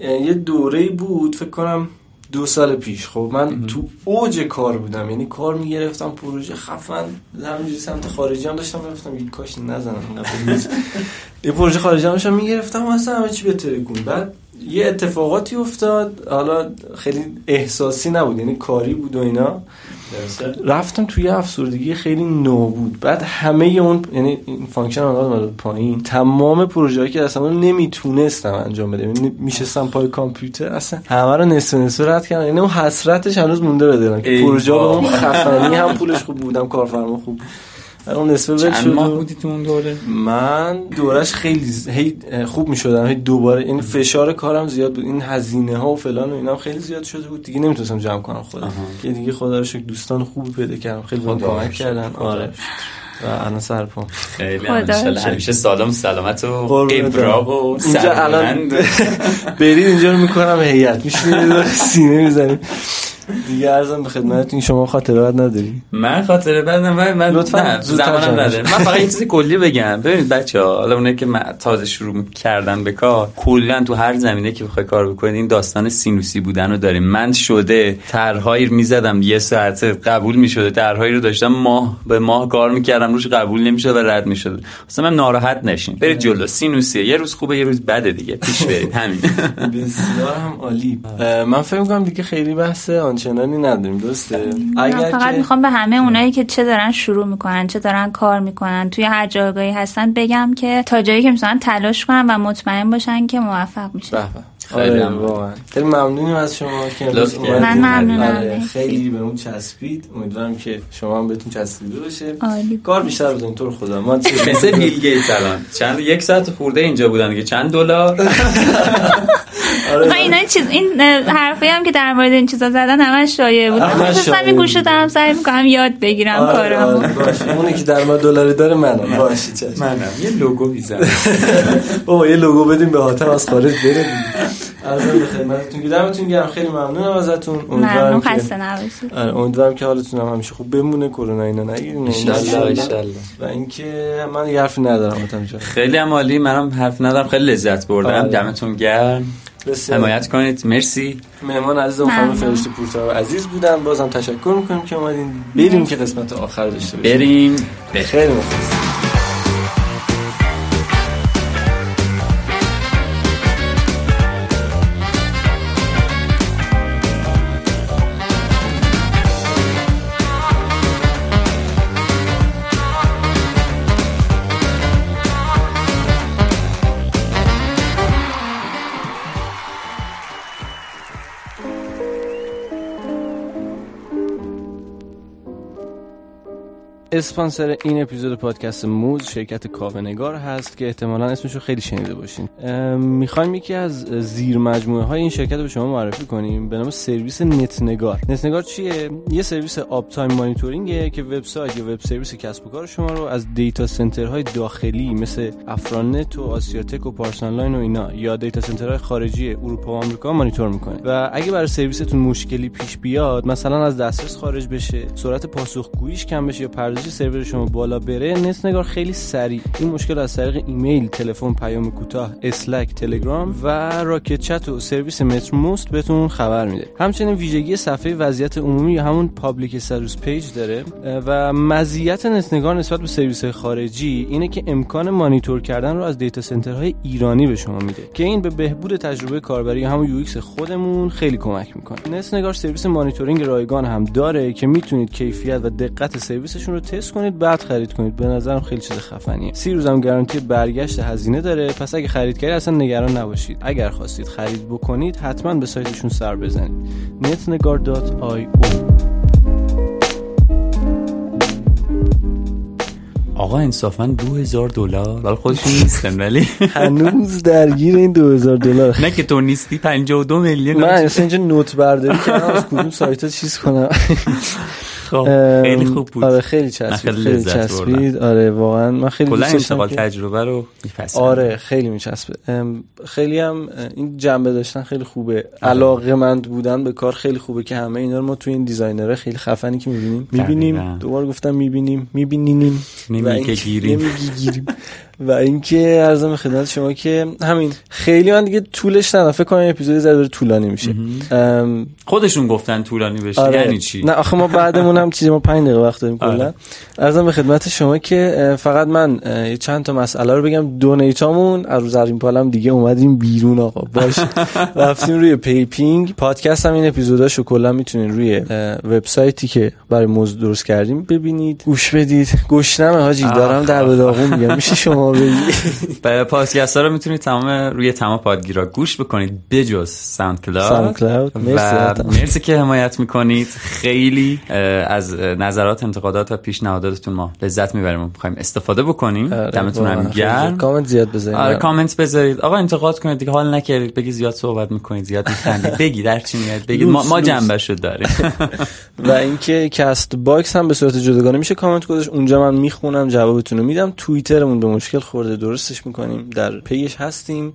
یه دوره بود فکر کنم دو سال پیش. خب من تو اوج کار بودم. یعنی کار می‌گرفتم پروژه خفن همینجوری سمت خارجی هم داشتم می‌رفتم. یک کاش نزنم. یه پروژه خارجی هم داشتم می‌گرفتم و اصلا همه چی بهتره کن بعد یه اتفاقاتی افتاد. حالا خیلی احساسی نبود. یعنی کاری بود و اینا. رفتم توی افسردگی خیلی نو بود. بعد همه اون یعنی این function اومد پایین. تمام پروژه‌ای که اصلا نمی‌تونستم انجام بدم. یعنی میشستم پای کامپیوتر اصلا همه رو نصف نصف رد کردم. یعنی اون حسرتش هنوز مونده به که پروژه به اون. خفنی هم پولش خوب بودم کارفرما خوب بود. اون نصف ول چند ماه بودی تو اون دوره؟ من دورش خیلی ز- هی خوب می‌شدم. هی دوباره این فشار کارم زیاد بود. این هزینه ها و فلان و اینا هم خیلی زیاد شده بود. دیگه نمی‌تونستم جمع کنم خودم. که دیگه خدا رو شکر دوستان خوبی پیدا کردم. خیلی بهم خدا کمک. کردن. خدا آره. و الان سرپام خیلی. همیشه سالم سلامت و ابراب و اینجا الان برید اینجا رو می‌کنم هیئت. میشینید سینه می‌زنید. دیگه ارزم به خدمتتون شما خاطره بد نداری من خاطره بدم من من لطفاً زمانم نداره. من فقط یه چیز کلی بگم. ببینید بچه ها حالا اونایی که من تازه شروع کردن به کار کلا تو هر زمینه که بخوای کار بکنید این داستان سینوسی بودن رو داریم. من شده طرحهایی می‌زدم. یه ساعت قبول می‌شده. طرحهایی رو داشتم. ماه به ماه کار می‌کردم. روش قبول نمی‌شد و رد می‌شد. اصلا من ناراحت نشین. برید جلو. سینوسیه. یه روز خوبه یه روز بده دیگه. پیش برید. همین. بسیار هم عالی من فکر می‌کنم دیگه خیلی بحث آنچنانی نداریم درسته من فقط که- می‌خوام به همه اونایی که چه دارن شروع می‌کنن چه دارن کار می‌کنن توی هر جایگاهی هستن بگم که تا جایی که می‌تونن تلاش کنن و مطمئن باشن که موفق میشن. خیلی آره. واقعا. خیلی ممنونیم از شما که. من ممنونم. آره، خیلی به اون چسبید. امیدوارم که شما هم بهتون چسبیده باشه. کار بیشتر بزنید تو رو خدا. ما چه- مثل بیل گیتس الان. چند یک ساعت خورده اینجا بودن دیگه. چند دلار؟ آره، آقا اینا چیز این حرفی هم که در مورد این چیزا زدن همش شایعه بود. من شایعه این گوشه بود. دارم سعی می‌کنم یاد بگیرم آره، آره، باشه. اونی که در ما دلاری داره منم. باشه منم. یه لوگو می‌زنم. بابا یه لوگو بدیم به حاتم از خارج بره. از به خدمتتون که دمتون گرم. خیلی ممنونم ازتون. ممنون امیدوارم که خسته نباشید. آره امیدوارم که حالتون هم همیشه خوب بمونه. کرونا اینا نگیرین انشالله و اینکه من دیگه حرفی ندارم جان. خیلی هم عالی منم حرف ندارم. خیلی لذت بردم. آره. دمتون گرم. بسیار. حمایت کنید. مرسی. مهمان عزیز و خانم. فرشته پورتر عزیز بودن. بازم تشکر می‌کنیم که اومدین. بریم که قسمت آخر داشته باشیم. بریم. خیلی مخلص اسپانسر این اپیزود پادکست موز شرکت کاونگار هست که احتمالا اسمش رو خیلی شنیده باشین. می‌خوایم یکی از زیر مجموعه های این شرکت رو به شما معرفی کنیم. به نام سرویس نتنگار. نتنگار چیه؟ یه سرویس uptime monitoring ه که وبسایت یا web service کسب و کار شما رو از data center های داخلی مثل افرانت و آسیاتک و پارسانلاین و اینا یا data center های خارجی اروپا و آمریکا مانیتور می‌کنه و اگه برای سرویستون مشکلی پیش بیاد مثلا از دسترس خارج بشه سرعت پاسخگوییش کم بشه یا پردازش سرور شما بالا بره نت نگار خیلی سریع. این مشکل از طریق ایمیل تلفن پیام کوتاه اسلک تلگرام و راکت چت و سرویس Mattermost بهتون خبر میده. همچنین ویژگی صفحه وضعیت عمومی همون public status page داره و مزیت نت نگار نسبت به سرویس خارجی اینه که امکان مانیتور کردن رو از data center های ایرانی به شما میده که این به بهبود تجربه کاربری همون UX خودمون خیلی کمک می‌کنه. نت نگار سرویس مانیتورینگ رایگان هم داره که می‌تونید کیفیت و دقت سرویسشون رو تست کنید بعد خرید کنید. به نظرم خیلی چیز خفنیه. سی روزم گارانتی برگشت هزینه داره. پس اگه خرید کردید اصلا نگران نباشید. اگر خواستید خرید بکنید حتما به سایتشون سر بزنید. netnegar.io آقا انصافا دو هزار دلار. ولی خودشون نیستن ولی هنوز درگیر این 2000 دلار. نه که تو نیستی 52 میلیون. من اصلا اینجا نوت برداری کردم از کدوم سایت ها چیز کنم؟ خب، خیلی خوب بود. آره خیلی چسبید خیلی خیلی چسبید. آره واقعا. من خیلی کلا انتقال تجربه رو میپسندم. آره خیلی میچسبه. خیلی هم این جنبه داشتن خیلی خوبه. علاقه مند بودن به کار خیلی خوبه که همه اینا رو ما توی این دیزاینره خیلی خفنی که می‌بینیم. می‌بینیم. دوباره گفتم می‌بینیم می‌بینیم و و اینکه ارزم خدمت شما که همین خیلی من دیگه طولش ندارم. فکر کنم این اپیزود داره طولانی میشه. ام، خودشون گفتن طولانی بشه. آره. یعنی چی؟ نه آخه ما بعدمون هم چیزی ما 5 دقیقه وقت داریم آره. کلا. ارزم به خدمت شما که فقط من چند تا مسئله رو بگم. دونیتامون از رو زرین پالم دیگه اومدیم بیرون آقا. باش رفتیم روی پیپینگ. پادکست هم این اپیزوداشو کلا می‌تونین روی وبسایتی که برای موضوع درست کردیم ببینید. گوش بدید. گشنمه حاجی. دارم در به داغون میگم. میشه شما بگید به پادکست ها رو می‌تونید تمام روی تمام پادگیرا گوش بکنید بجز ساوند کلاود و. مرسی که حمایت می‌کنید. خیلی از نظرات انتقادات و پیشنهاداتتون ما لذت می‌بریم می‌خوایم استفاده بکنیم. آره، دمتون هم گرم. کامنت زیاد بذارید. آره کامنت بذارید. آقا انتقاد کنید دیگه حال نکردید بگی زیاد صحبت می‌کنید زیاد میخندید. بگید هر چی میاد بگید. ما, لوس. جنبه داریم. و اینکه کست باکس هم به صورت جداگانه میشه کامنت گذاشت. اونجا من می‌خونم جوابتون رو میدم. توییترمون به مشکل خورده درستش می‌کنیم در پیش هستیم.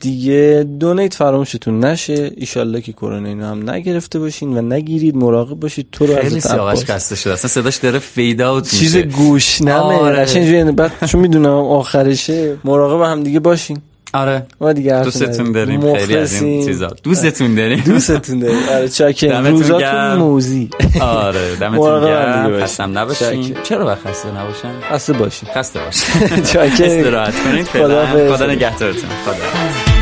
دیگه donate فراموشتون نشه. ایشالله که کرونا اینو هم نگرفته باشین و نگیرید مراقب باشید. تو رو خیلی از سیاوش خسته شده. اصلا صداش داره فید اوت چیز میشه. گوش نمه آره. یعنی بعد چون می‌دونم آخرشه مراقب هم دیگه باشین. آره. ما دیگه حرف دوستتون. داریم. خیلی از این. چیزا. دوستتون داریم. دوستتون داریم. آره چاکر. روزاتون. موزی. آره دمتون گرم. خستم نباشین. چرا باید خسته نباشن خسته باشین. خسته باشین. چاکر. استراحت کنید. خدا نگهدارتون. خدا.